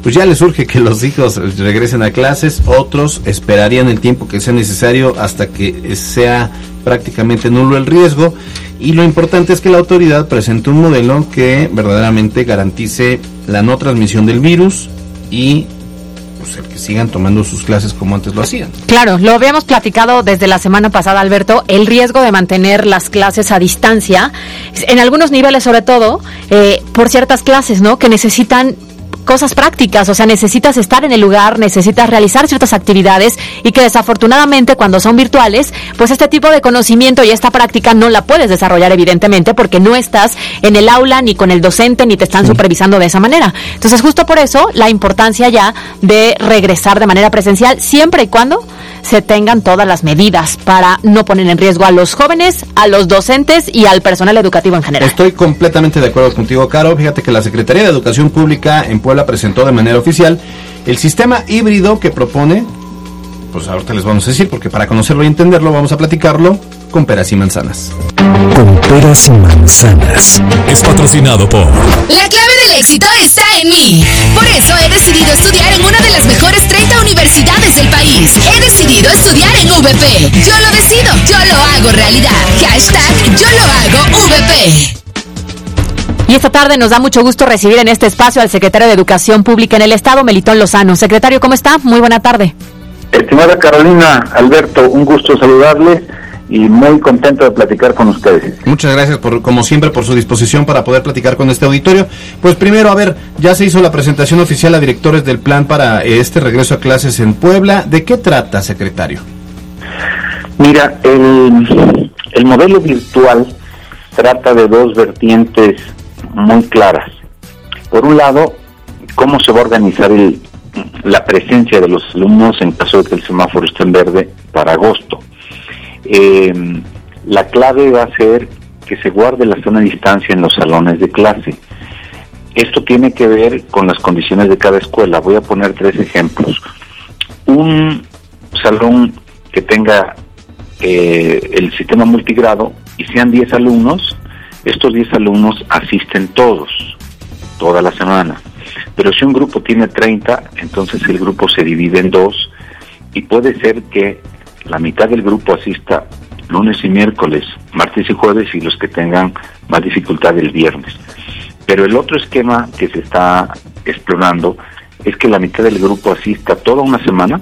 pues ya les surge que los hijos regresen a clases, otros esperarían el tiempo que sea necesario hasta que sea prácticamente nulo el riesgo y lo importante es que la autoridad presente un modelo que verdaderamente garantice la no transmisión del virus y pues, el que sigan tomando sus clases como antes lo hacían. Claro, lo habíamos platicado desde la semana pasada, Alberto, el riesgo de mantener las clases a distancia, en algunos niveles sobre todo, eh, por ciertas clases, ¿no? Que necesitan cosas prácticas, o sea, necesitas estar en el lugar, necesitas realizar ciertas actividades y que desafortunadamente cuando son virtuales, pues este tipo de conocimiento y esta práctica no la puedes desarrollar evidentemente porque no estás en el aula ni con el docente ni te están supervisando de esa manera. Entonces, justo por eso la importancia ya de regresar de manera presencial siempre y cuando se tengan todas las medidas para no poner en riesgo a los jóvenes, a los docentes y al personal educativo en general. Estoy completamente de acuerdo contigo, Caro. Fíjate que la Secretaría de Educación Pública en Puebla presentó de manera oficial el sistema híbrido que propone, pues ahorita les vamos a decir, porque para conocerlo y entenderlo vamos a platicarlo con peras y manzanas. Con peras y manzanas. Es patrocinado por... La clave del éxito está en mí. Por eso he decidido estudiar en una de las mejores 30 universidades del país. He decidido estudiar en VP. Yo lo decido, yo lo hago realidad. Hashtag yo lo hago VP. Y esta tarde nos da mucho gusto recibir en este espacio al secretario de Educación Pública en el Estado, Melitón Lozano. Secretario, ¿cómo está? Muy buena tarde. Estimada Carolina, Alberto, un gusto saludarles y muy contento de platicar con ustedes. Muchas gracias por, como siempre, por su disposición para poder platicar con este auditorio. Pues primero, a ver, ya se hizo la presentación oficial a directores del plan para este regreso a clases en Puebla. ¿De qué trata, secretario? Mira, el, el modelo virtual trata de dos vertientes muy claras. Por un lado, cómo se va a organizar el, la presencia de los alumnos en caso de que el semáforo esté en verde para agosto. Eh, la clave va a ser que se guarde la zona de distancia en los salones de clase. Esto tiene que ver con las condiciones de cada escuela. Voy a poner tres ejemplos. Un salón que tenga eh, el sistema multigrado y sean 10 alumnos, estos 10 alumnos asisten todos, toda la semana. Pero si un grupo tiene 30, entonces el grupo se divide en dos y puede ser que la mitad del grupo asista lunes y miércoles, martes y jueves y los que tengan más dificultad el viernes. Pero el otro esquema que se está explorando es que la mitad del grupo asista toda una semana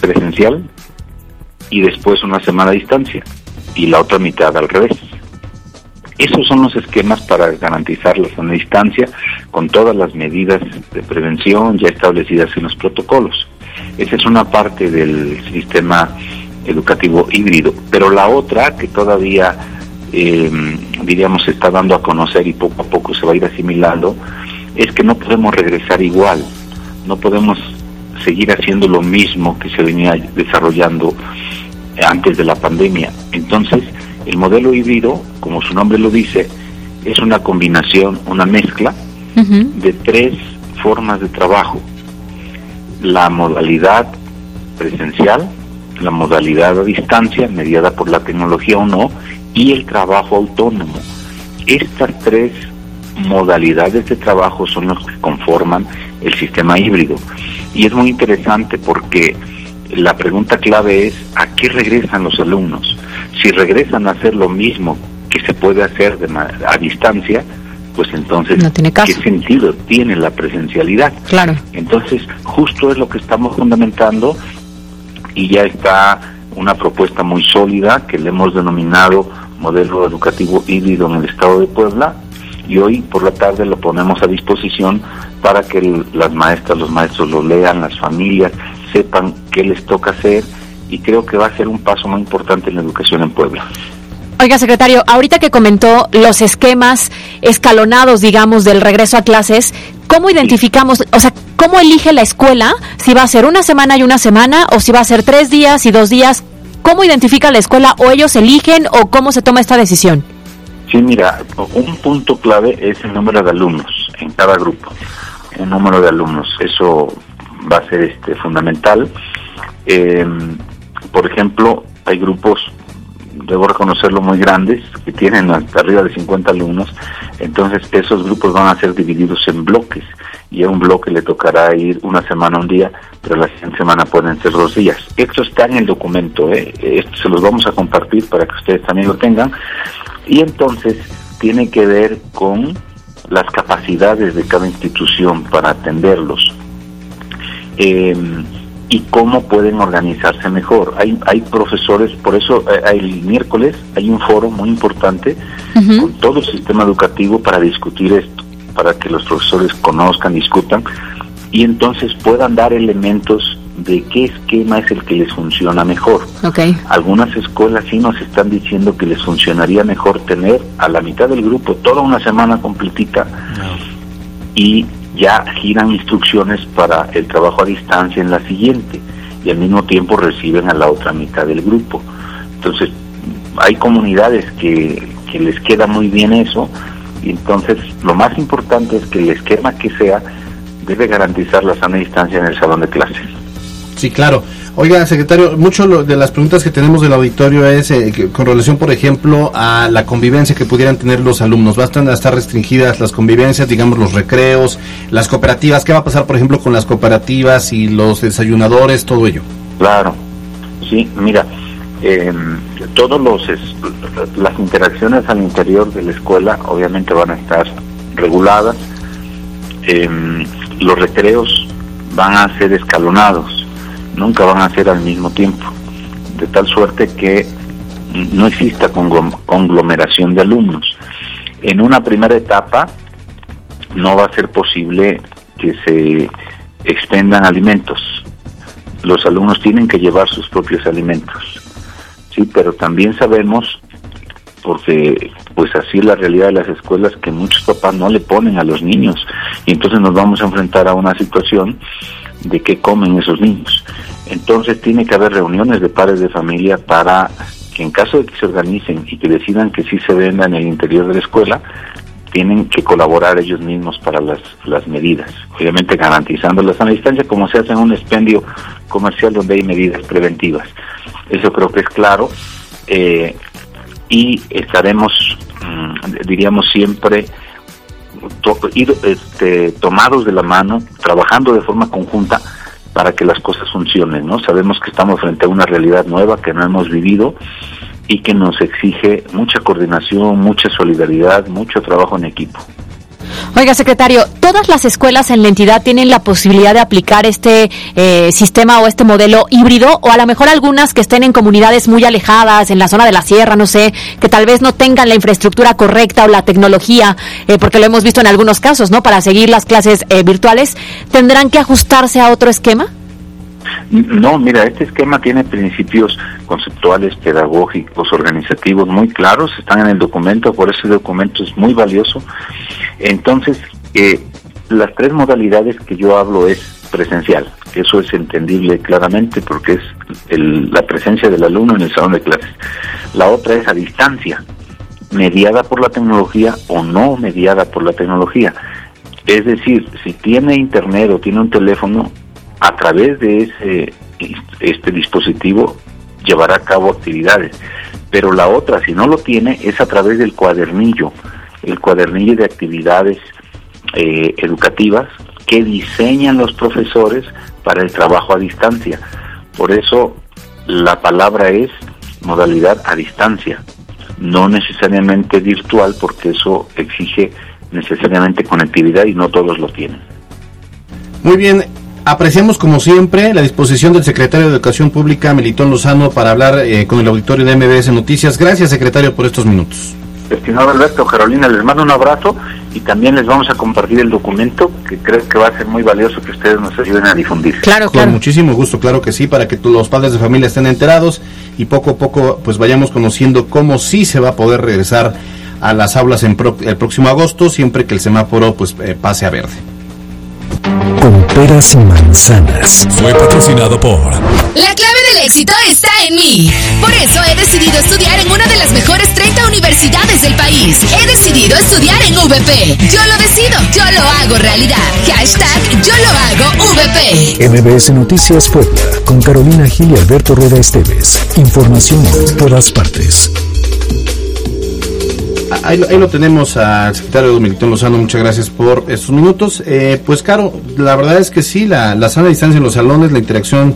presencial y después una semana a distancia y la otra mitad al revés. Esos son los esquemas para garantizar la sana distancia con todas las medidas de prevención ya establecidas en los protocolos. Esa es una parte del sistema educativo híbrido, pero la otra que todavía eh, diríamos se está dando a conocer y poco a poco se va a ir asimilando es que no podemos regresar igual, no podemos seguir haciendo lo mismo que se venía desarrollando antes de la pandemia. Entonces, el modelo híbrido, como su nombre lo dice, es una combinación, una mezcla de tres formas de trabajo. La modalidad presencial, la modalidad a distancia, mediada por la tecnología o no, y el trabajo autónomo. Estas tres modalidades de trabajo son las que conforman el sistema híbrido. Y es muy interesante porque la pregunta clave es, ¿a qué regresan los alumnos? Si regresan a hacer lo mismo que se puede hacer de a distancia, pues entonces, ¿qué sentido tiene la presencialidad? Claro. Entonces, justo es lo que estamos fundamentando y ya está una propuesta muy sólida que le hemos denominado modelo educativo híbrido en el estado de Puebla y hoy por la tarde lo ponemos a disposición para que las maestras, los maestros lo lean, las familias sepan qué les toca hacer y creo que va a ser un paso muy importante en la educación en Puebla. Oiga, secretario, ahorita que comentó los esquemas escalonados, digamos, del regreso a clases, ¿cómo identificamos, o sea, cómo elige la escuela si va a ser una semana y una semana o si va a ser tres días y dos días? ¿Cómo identifica la escuela o ellos eligen o cómo se toma esta decisión? Sí, mira, un punto clave es el número de alumnos en cada grupo, el número de alumnos, eso va a ser este fundamental. Eh, por ejemplo, hay grupos debo reconocerlo, muy grandes, que tienen hasta arriba de 50 alumnos, entonces esos grupos van a ser divididos en bloques y a un bloque le tocará ir una semana, un día, pero la siguiente semana pueden ser dos días. Esto está en el documento, ¿eh? Esto se los vamos a compartir para que ustedes también lo tengan. Y entonces tiene que ver con las capacidades de cada institución para atenderlos. Eh, y cómo pueden organizarse mejor. Hay, hay profesores, por eso eh, el miércoles hay un foro muy importante con todo el sistema educativo para discutir esto, para que los profesores conozcan, discutan y entonces puedan dar elementos de qué esquema es el que les funciona mejor. Okay. Algunas escuelas sí nos están diciendo que les funcionaría mejor tener a la mitad del grupo toda una semana completita y ya giran instrucciones para el trabajo a distancia en la siguiente y al mismo tiempo reciben a la otra mitad del grupo. Entonces, hay comunidades que, que les queda muy bien eso y entonces lo más importante es que el esquema que sea debe garantizar la sana distancia en el salón de clases. Sí, claro. Oiga, secretario, mucho de las preguntas que tenemos del auditorio es eh, con relación, por ejemplo, a la convivencia que pudieran tener los alumnos. ¿Bastan a estar restringidas las convivencias, digamos, los recreos, las cooperativas? ¿Qué va a pasar, por ejemplo, con las cooperativas y los desayunadores, todo ello? Claro, sí, mira, eh, todos los las interacciones al interior de la escuela obviamente van a estar reguladas. Eh, los recreos van a ser escalonados nunca van a ser al mismo tiempo, de tal suerte que no exista conglomeración de alumnos. En una primera etapa no va a ser posible que se expendan alimentos. Los alumnos tienen que llevar sus propios alimentos. Sí, pero también sabemos porque pues así es la realidad de las escuelas que muchos papás no le ponen a los niños y entonces nos vamos a enfrentar a una situación de qué comen esos niños. Entonces tiene que haber reuniones de padres de familia para que en caso de que se organicen y que decidan que sí se venda en el interior de la escuela, tienen que colaborar ellos mismos para las, las medidas, obviamente garantizando la distancia como se hace en un expendio comercial donde hay medidas preventivas. Eso creo que es claro eh, y estaremos, mm, diríamos siempre, este, tomados de la mano, trabajando de forma conjunta para que las cosas funcionen, ¿no? Sabemos que estamos frente a una realidad nueva que no hemos vivido y que nos exige mucha coordinación, mucha solidaridad, mucho trabajo en equipo. Oiga, secretario, ¿todas las escuelas en la entidad tienen la posibilidad de aplicar este eh, sistema o este modelo híbrido? O a lo mejor algunas que estén en comunidades muy alejadas, en la zona de la sierra, no sé, que tal vez no tengan la infraestructura correcta o la tecnología, eh, porque lo hemos visto en algunos casos, ¿no? Para seguir las clases eh, virtuales, ¿tendrán que ajustarse a otro esquema? No, mira, este esquema tiene principios conceptuales, pedagógicos, organizativos muy claros, están en el documento, por eso el documento es muy valioso. Entonces, eh, las tres modalidades que yo hablo es presencial, eso es entendible claramente porque es la presencia del alumno en el salón de clases. La otra es a distancia, mediada por la tecnología o no mediada por la tecnología. Es decir, si tiene internet o tiene un teléfono, a través de ese este dispositivo llevará a cabo actividades. Pero la otra, si no lo tiene, es a través del cuadernillo, el cuadernillo de actividades eh, educativas que diseñan los profesores para el trabajo a distancia. Por eso la palabra es modalidad a distancia, no necesariamente virtual, porque eso exige necesariamente conectividad y no todos lo tienen. Muy bien, apreciamos como siempre la disposición del secretario de Educación Pública, Melitón Lozano, para hablar eh, con el auditorio de MBS Noticias. Gracias, secretario, por estos minutos. Estimado Alberto, Carolina, les mando un abrazo y también les vamos a compartir el documento que creo que va a ser muy valioso que ustedes nos ayuden a difundir. Claro, Con muchísimo gusto, claro que sí, para que los padres de familia estén enterados y poco a poco pues vayamos conociendo cómo sí se va a poder regresar a las aulas en pro- el próximo agosto, siempre que el semáforo pues eh, pase a verde. Con peras y manzanas. Fue patrocinado por La del éxito está en mí. Por eso he decidido estudiar en una de las mejores 30 universidades del país. He decidido estudiar en VP. Yo lo decido, yo lo hago realidad. Hashtag yo lo hago VP. MBS Noticias Puebla. Con Carolina Gil y Alberto Rueda Esteves. Información en todas partes. Ahí, lo- ahí lo tenemos al secretario Melitón Lozano, muchas gracias por estos minutos. Eh, pues Caro, la verdad es que sí, la, la sana distancia en los salones, la interacción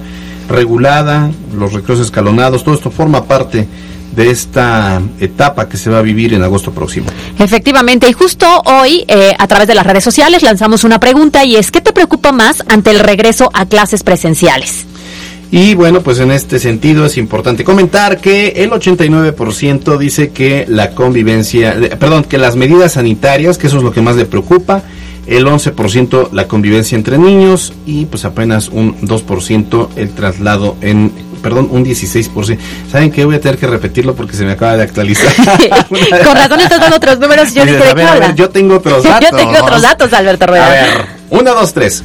regulada, los recreos escalonados, todo esto forma parte de esta etapa que se va a vivir en agosto próximo. Efectivamente, y justo hoy, eh, a través de las redes sociales, lanzamos una pregunta y es, ¿qué te preocupa más ante el regreso a clases presenciales? Y bueno, pues en este sentido es importante comentar que el 89% dice que la convivencia, eh, perdón, que las medidas sanitarias, que eso es lo que más le preocupa, el 11% la convivencia entre niños y pues apenas un 2% el traslado en, perdón, un 16%. ¿Saben qué? Voy a tener que repetirlo porque se me acaba de actualizar. [laughs] Con razón estás dando otros números y yo dije, a ¿de qué ver, a ver, habla? yo tengo otros datos. [laughs] yo tengo otros datos, Alberto Rueda. A ver, una, dos, tres.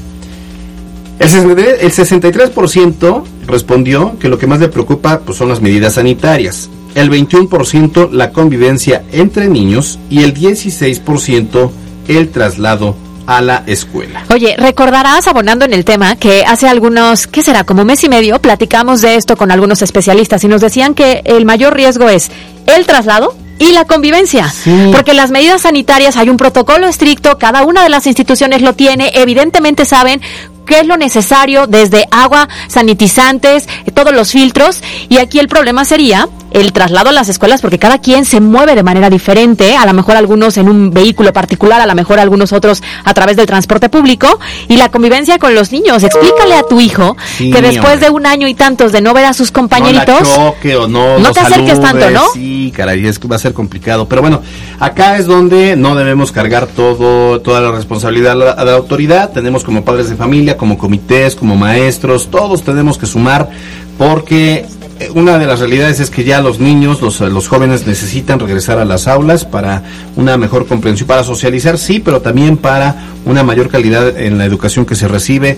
El 63%, el 63% respondió que lo que más le preocupa pues, son las medidas sanitarias. El 21% la convivencia entre niños y el 16% el traslado a la escuela. Oye, recordarás, abonando en el tema, que hace algunos, ¿qué será? Como mes y medio, platicamos de esto con algunos especialistas y nos decían que el mayor riesgo es el traslado y la convivencia. Porque las medidas sanitarias hay un protocolo estricto, cada una de las instituciones lo tiene, evidentemente saben qué es lo necesario desde agua, sanitizantes, todos los filtros. Y aquí el problema sería el traslado a las escuelas porque cada quien se mueve de manera diferente, a lo mejor algunos en un vehículo particular, a lo mejor algunos otros a través del transporte público y la convivencia con los niños. Explícale a tu hijo Sí, que después de un año y tantos de no ver a sus compañeritos, No la choque o no, No lo te acerques saludes, tanto, ¿no? Sí, caray, es que va a ser complicado. Pero bueno, acá es donde no debemos cargar todo, toda la responsabilidad a la, a la autoridad. Tenemos como padres de familia, como comités, como maestros, todos tenemos que sumar porque eh, una de las realidades es que ya los niños, los, los jóvenes necesitan regresar a las aulas para una mejor comprensión, para socializar, sí, pero también para una mayor calidad en la educación que se recibe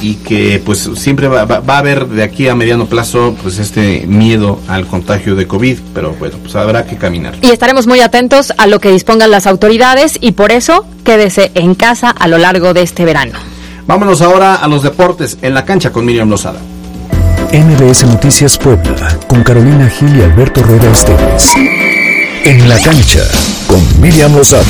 y que pues siempre va, va- va a haber de aquí a mediano plazo pues este miedo al contagio de COVID, pero bueno, pues habrá que caminar. y estaremos muy atentos a lo que dispongan las autoridades y por eso quédese en casa a lo largo de este verano. Vámonos ahora a los deportes en la cancha con Miriam Lozada. MBS Noticias Puebla. Con Carolina Gil y Alberto Rueda Esteves. En la cancha. Con Miriam Lozada.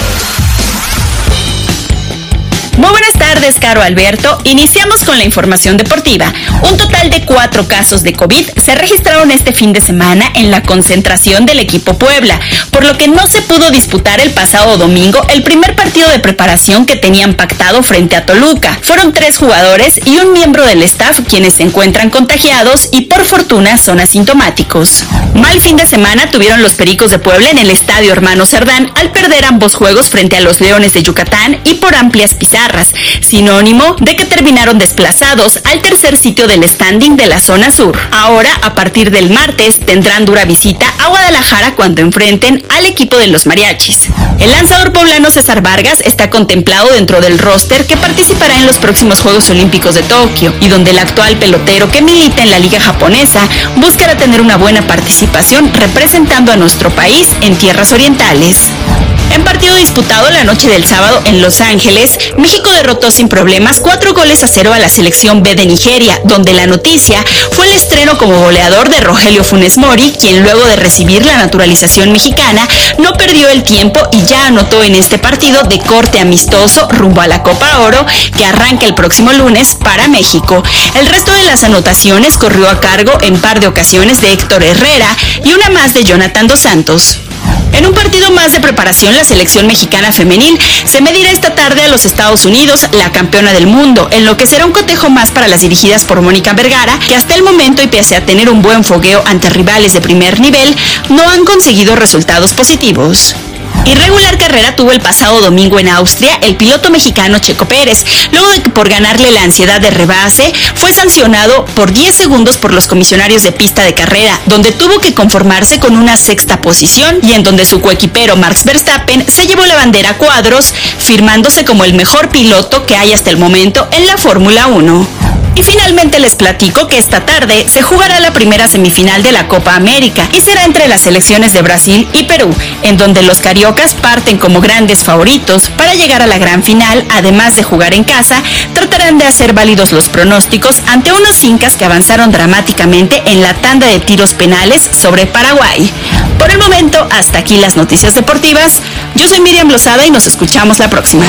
Muy buenas tardes, Caro Alberto. Iniciamos con la información deportiva. Un total de cuatro casos de COVID se registraron este fin de semana en la concentración del equipo Puebla, por lo que no se pudo disputar el pasado domingo el primer partido de preparación que tenían pactado frente a Toluca. Fueron tres jugadores y un miembro del staff quienes se encuentran contagiados y por fortuna son asintomáticos. Mal fin de semana tuvieron los Pericos de Puebla en el estadio Hermano Cerdán al perder ambos juegos frente a los Leones de Yucatán y por amplias pizarras, sinónimo de que terminaron desplazados al tercer sitio del standing de la zona sur. Ahora, a partir del martes, tendrán dura visita a Guadalajara cuando enfrenten al equipo de los mariachis. El lanzador poblano César Vargas está contemplado dentro del roster que participará en los próximos Juegos Olímpicos de Tokio y donde el actual pelotero que milita en la liga japonesa buscará tener una buena participación representando a nuestro país en tierras orientales. En partido disputado la noche del sábado en Los Ángeles, México derrotó sin problemas cuatro goles a cero a la selección B de Nigeria, donde la noticia fue el estreno como goleador de Rogelio Funes Mori, quien luego de recibir la naturalización mexicana no perdió el tiempo y ya anotó en este partido de corte amistoso rumbo a la Copa Oro que arranca el próximo lunes para México. El resto de las anotaciones corrió a cargo en par de ocasiones de Héctor Herrera y una más de Jonathan Dos Santos. En un partido más de preparación, la selección mexicana femenil se medirá esta tarde a los Estados Unidos, la campeona del mundo, en lo que será un cotejo más para las dirigidas por Mónica Vergara, que hasta el momento y pese a tener un buen fogueo ante rivales de primer nivel, no han conseguido resultados positivos. Irregular carrera tuvo el pasado domingo en Austria el piloto mexicano Checo Pérez, luego de que por ganarle la ansiedad de rebase fue sancionado por 10 segundos por los comisionarios de pista de carrera, donde tuvo que conformarse con una sexta posición y en donde su coequipero Max Verstappen se llevó la bandera a cuadros, firmándose como el mejor piloto que hay hasta el momento en la Fórmula 1. Y finalmente les platico que esta tarde se jugará la primera semifinal de la Copa América y será entre las selecciones de Brasil y Perú, en donde los cariocas parten como grandes favoritos para llegar a la gran final, además de jugar en casa, tratarán de hacer válidos los pronósticos ante unos incas que avanzaron dramáticamente en la tanda de tiros penales sobre Paraguay. Por el momento, hasta aquí las noticias deportivas. Yo soy Miriam Lozada y nos escuchamos la próxima.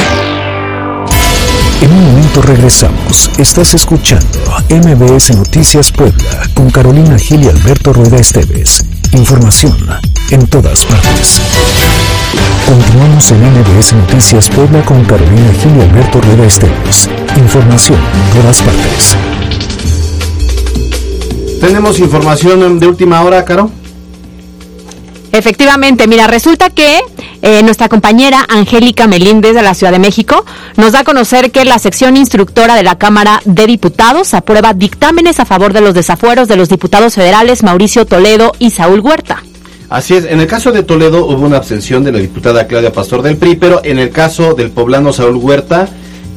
Momento regresamos. Estás escuchando MBS Noticias Puebla con Carolina Gil y Alberto Rueda Esteves. Información en todas partes. Continuamos en MBS Noticias Puebla con Carolina Gil y Alberto Rueda Esteves. Información en todas partes. Tenemos información de última hora, Caro. Efectivamente, mira, resulta que eh, nuestra compañera Angélica Melíndez de la Ciudad de México nos da a conocer que la sección instructora de la Cámara de Diputados aprueba dictámenes a favor de los desafueros de los diputados federales Mauricio Toledo y Saúl Huerta. Así es, en el caso de Toledo hubo una abstención de la diputada Claudia Pastor del PRI, pero en el caso del poblano Saúl Huerta,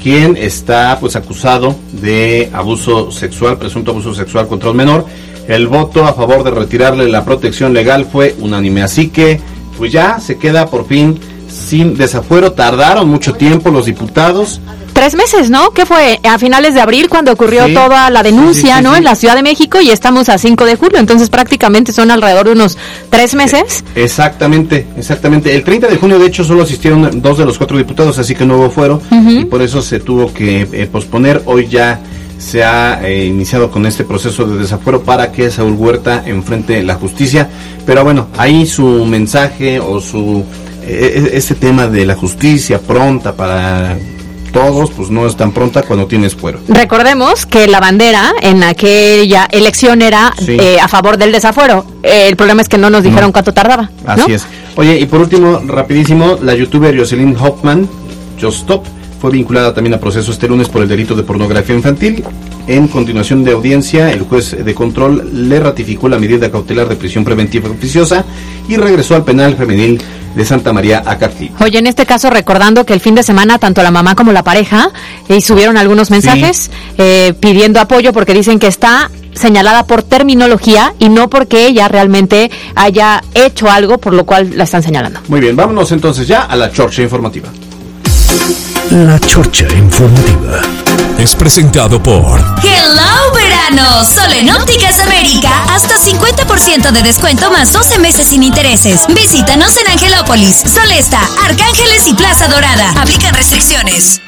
quien está pues acusado de abuso sexual, presunto abuso sexual contra un menor, el voto a favor de retirarle la protección legal fue unánime. Así que, pues ya se queda por fin sin desafuero. Tardaron mucho tiempo los diputados. Tres meses, ¿no? ¿Qué fue? A finales de abril cuando ocurrió Sí. toda la denuncia, Sí, sí, ¿no? En la Ciudad de México y estamos a 5 de julio, entonces prácticamente son alrededor de unos tres meses. Exactamente, exactamente. El 30 de junio, de hecho, solo asistieron dos de los cuatro diputados, así que no hubo fuero y por eso se tuvo que eh, posponer. Hoy ya se ha eh, iniciado con este proceso de desafuero para que Saúl Huerta enfrente la justicia. Pero bueno, ahí su mensaje o su eh, e- ese tema de la justicia pronta para todos, pues no es tan pronta cuando tienes fuero. Recordemos que la bandera en aquella elección era Sí. eh, a favor del desafuero. Eh, el problema es que no nos dijeron No. cuánto tardaba. ¿no? Así es. Oye, y por último, rapidísimo, la youtuber Jocelyn Hoffman, Just Stop, fue vinculada también a proceso este lunes por el delito de pornografía infantil. En continuación de audiencia, el juez de control le ratificó la medida cautelar de prisión preventiva oficiosa y regresó al penal femenil de Santa María Acatí. Oye, en este caso recordando que el fin de semana tanto la mamá como la pareja eh, subieron algunos mensajes eh, pidiendo apoyo porque dicen que está señalada por terminología y no porque ella realmente haya hecho algo por lo cual la están señalando. Muy bien, vámonos entonces ya a la chorcha informativa. La Chorcha Informativa es presentado por Hello verano, solo en Ópticas América, hasta 50% de descuento más 12 meses sin intereses. Visítanos en Angelópolis, Solesta, Arcángeles y Plaza Dorada. Aplican restricciones.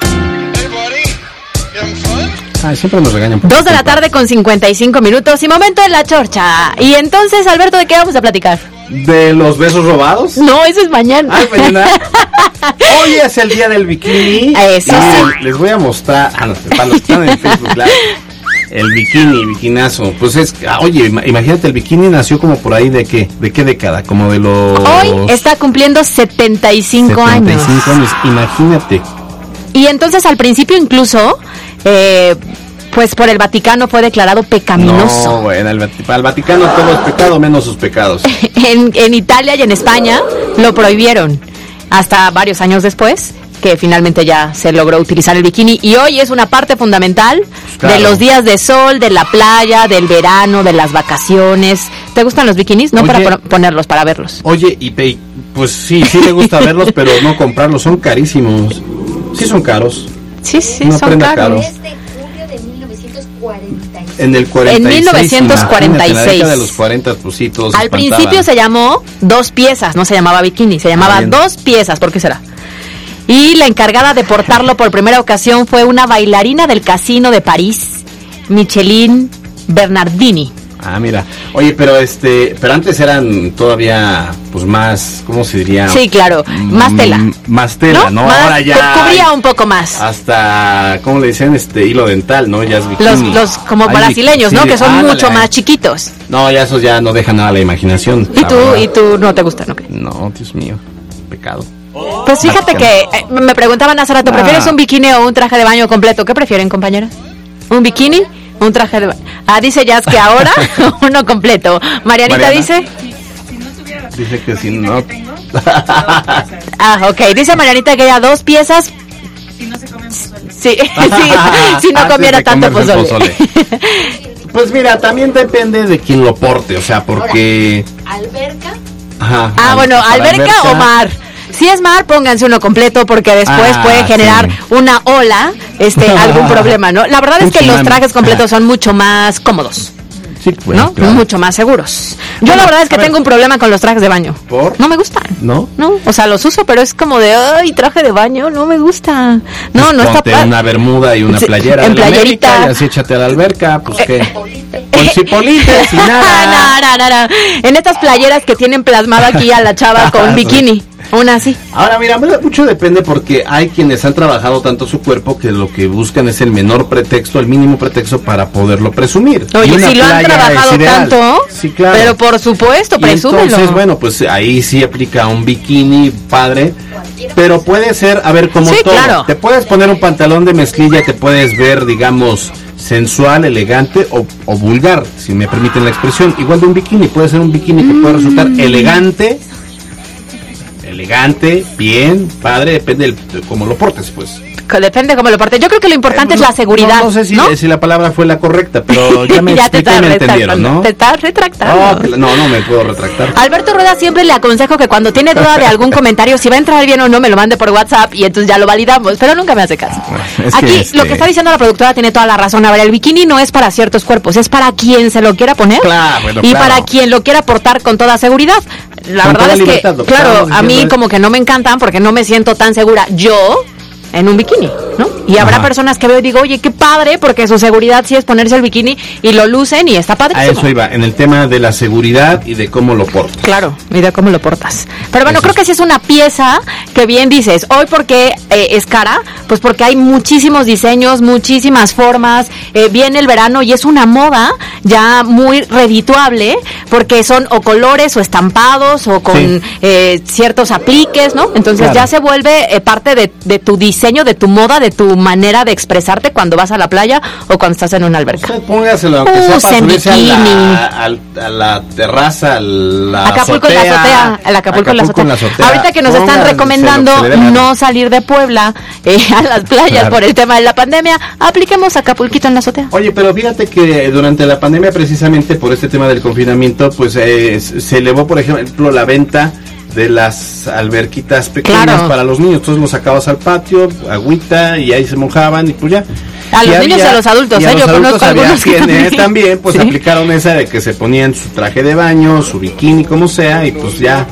Ay, siempre nos regañan. por Dos de la tarde con 55 minutos y momento en la chorcha. Y entonces, Alberto, ¿de qué vamos a platicar? ¿De los besos robados? No, eso es mañana. Ay, mañana. [laughs] Hoy es el día del bikini. Eso sí. Les voy a mostrar. Ah, no, para los que están en Facebook Live. El bikini, bikinazo. Pues es. ah, oye, ima- imagínate, el bikini nació como por ahí de qué? ¿De qué década? Como de los. Hoy está cumpliendo 75, años. 75 años. Imagínate. Y entonces al principio incluso, eh, pues por el Vaticano fue declarado pecaminoso. No, bueno, el para el Vaticano todo es pecado menos sus pecados. [laughs] En, en Italia y en España lo prohibieron hasta varios años después que finalmente ya se logró utilizar el bikini y hoy es una parte fundamental claro. de los días de sol, de la playa, del verano, de las vacaciones. ¿Te gustan los bikinis? No Oye. para ponerlos, para verlos. Oye, y pues sí, sí me gusta verlos, pero no comprarlos. Son carísimos. Sí son caros. Sí, sí, Una son caros. caro. Desde julio de 1946. En el 46. En 1946. imagínate, En la década de los 40, pues sí, todos se Al espantaban. principio se llamó dos piezas, no se llamaba bikini, se llamaba Ah, bien. dos piezas, ¿por qué será? Y la encargada de portarlo por primera ocasión fue una bailarina del casino de París, Micheline Bernardini. Ah, mira. Oye, pero este, pero antes eran todavía, pues más, ¿cómo se diría? Sí, claro, más Mm, tela. Más tela, ¿no? Más- Ahora ya. cu- Cubría un poco más. Hasta, ¿cómo le dicen? Este hilo dental, ¿no? Ya es. Los, los como brasileños, ¿no? sí, Que son ándale, mucho más chiquitos. No, ya esos ya no dejan nada a la imaginación. Y tú, verdad. y tú no te gustan, ¿ok? No, Dios mío, pecado. Pues fíjate que eh, me preguntaban hace rato, Ah. ¿prefieres un bikini o un traje de baño completo? ¿Qué prefieren, compañeras? ¿Un bikini un traje de baño? Ah, dice Jazz que ahora [laughs] [laughs] uno completo. Marianita Mariana. dice... Dice que si no. [laughs] Ah, ok. Dice Marianita que ella dos piezas... Sí, sí, si no Antes comiera de tanto comerse el pozole. Pues mira, también depende de quién lo porte, o sea, porque. ¿Alberca? Ajá, Ah, al- bueno, para alberca o mar. Si es mar, pónganse uno completo porque después Ah, puede generar sí. una ola, este, [laughs] algún problema, ¿no? La verdad es que los trajes completos son mucho más cómodos, Sí, bueno, ¿no? claro. Mucho más seguros. Yo Bueno, la verdad es que ver. tengo un problema con los trajes de baño. ¿Por? No me gustan. ¿No? No, o sea, los uso, pero es como de, ay, traje de baño, no me gusta. No, no está Ponte pa- una bermuda y una Sí, playera. en de la playerita. América Y así échate a la alberca, pues qué. Con cipolite, sin no, nada. no, no, no. En estas playeras que tienen plasmado aquí a la chava [laughs] con bikini. Una así. Ahora, mira, mu- mucho depende porque hay quienes han trabajado tanto su cuerpo que lo que buscan es el menor pretexto, el mínimo pretexto para poderlo presumir. Oye, si lo han trabajado tanto, Sí, claro. pero por supuesto, presúmelo. entonces, bueno, pues ahí sí aplica un bikini padre, pero puede ser, a ver, como Sí, todo. claro. Te puedes poner un pantalón de mezclilla, te puedes ver, digamos, sensual, elegante o, o vulgar, si me permiten la expresión. Igual de un bikini, puede ser un bikini que puede resultar Mm. elegante, elegante, bien, padre, depende de cómo lo portes, pues. Que Depende cómo lo parte. Yo creo que lo importante es la seguridad. No, no sé si, ¿no? si la palabra fue la correcta, pero ya me [laughs] Ya te estás me entendieron. ¿no? Te estás retractando. No, la- no, no me puedo retractar. Alberto Rueda siempre le aconsejo que cuando tiene duda de algún comentario, si va a entrar bien o no, me lo mande por WhatsApp y entonces ya lo validamos, pero nunca me hace caso. Es que, Aquí este, lo que está diciendo la productora tiene toda la razón. A ver, el bikini no es para ciertos cuerpos, es para quien se lo quiera poner Claro, bueno, y claro. para quien lo quiera portar con toda seguridad. La Con verdad es que, libertad, claro, a mí es- como que no me encantan porque no me siento tan segura yo en un bikini, ¿no? Y habrá Ajá. personas que veo y digo, oye, qué padre, porque su seguridad sí es ponerse el bikini y lo lucen y está A padrísimo. eso iba, en el tema de la seguridad y de cómo lo portas. Claro, mira cómo lo portas. Pero bueno, Eso creo es. que sí es una pieza que bien dices. Hoy, porque es cara? Pues porque hay muchísimos diseños, muchísimas formas. eh, viene el verano y es una moda ya muy redituable porque son o colores o estampados o con Sí. eh, ciertos apliques, ¿no? Entonces Claro. ya se vuelve eh, parte de, de tu diseño, de tu moda, de tu manera de expresarte cuando vas a la playa o cuando estás en una alberca. Usted póngaselo, aunque sea para subirse a la, a la terraza, a la Acapulco en la azotea, el Acapulco, en la azotea. Ahorita que nos están recomendando no salir de Puebla eh, a las playas Claro. por el tema de la pandemia, apliquemos Acapulquito en la azotea. Oye, pero fíjate que durante la pandemia, precisamente por este tema del confinamiento, pues eh, se elevó, por ejemplo, la venta de las alberquitas pequeñas Claro. para los niños. Entonces los sacabas al patio, agüita, y ahí se mojaban y pues ya. A los niños y a los adultos, y a ¿eh? los Yo adultos conozco había quienes también. también, pues [laughs] Sí. aplicaron esa de que se ponían su traje de baño, su bikini, como sea, y pues ya,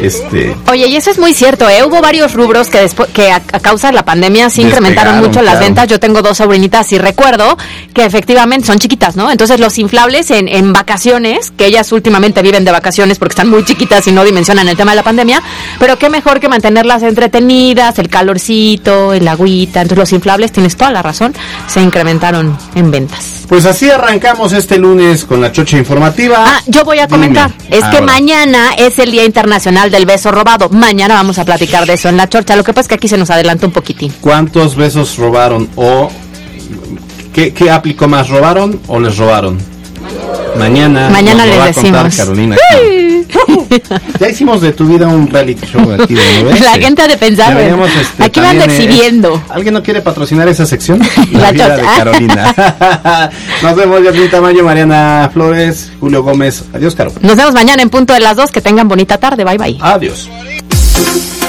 este... Oye, y eso es muy cierto, ¿eh? Hubo varios rubros que después que a, a causa de la pandemia sí incrementaron mucho las claro. ventas. Yo tengo dos sobrinitas y recuerdo que efectivamente son chiquitas, ¿no? Entonces los inflables en, en vacaciones, que ellas últimamente viven de vacaciones porque están muy chiquitas y no dimensionan el tema de la pandemia, pero qué mejor que mantenerlas entretenidas, el calorcito, el agüita. Entonces los inflables, tienes toda la razón, se incrementaron en ventas. Pues así arrancamos este lunes con la chocha informativa. Ah, yo voy a comentar. Es que ahora. mañana es el Día Internacional del Beso Robado. Mañana vamos a platicar de eso en la chorcha. Lo que pasa es que aquí se nos adelanta un poquitín. ¿Cuántos besos robaron o qué, qué aplicó más? ¿Robaron o les robaron? Mañana. Mañana les va a contar decimos. Carolina. Ya hicimos de tu vida un reality show aquí de. [laughs] La gente ha de pensar, este, aquí van también, eh, exhibiendo. ¿Alguien no quiere patrocinar esa sección? [laughs] La, La vida de chocha. Carolina. [laughs] Nos vemos, Yasmin Tamayo, Mariana Flores, Julio Gómez. Adiós, Caro. Nos vemos mañana en punto de las dos. Que tengan bonita tarde. Bye bye. Adiós.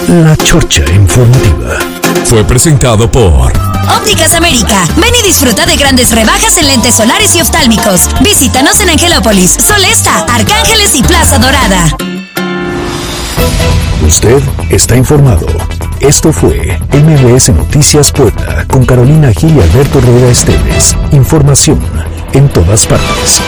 La Chorcha Informativa. Fue presentado por Ópticas América. Ven y disfruta de grandes rebajas en lentes solares y oftálmicos. Visítanos en Angelópolis, Solesta, Arcángeles y Plaza Dorada. Usted está informado. Esto fue MBS Noticias Puebla con Carolina Gil y Alberto Rueda Esteves. Información en todas partes.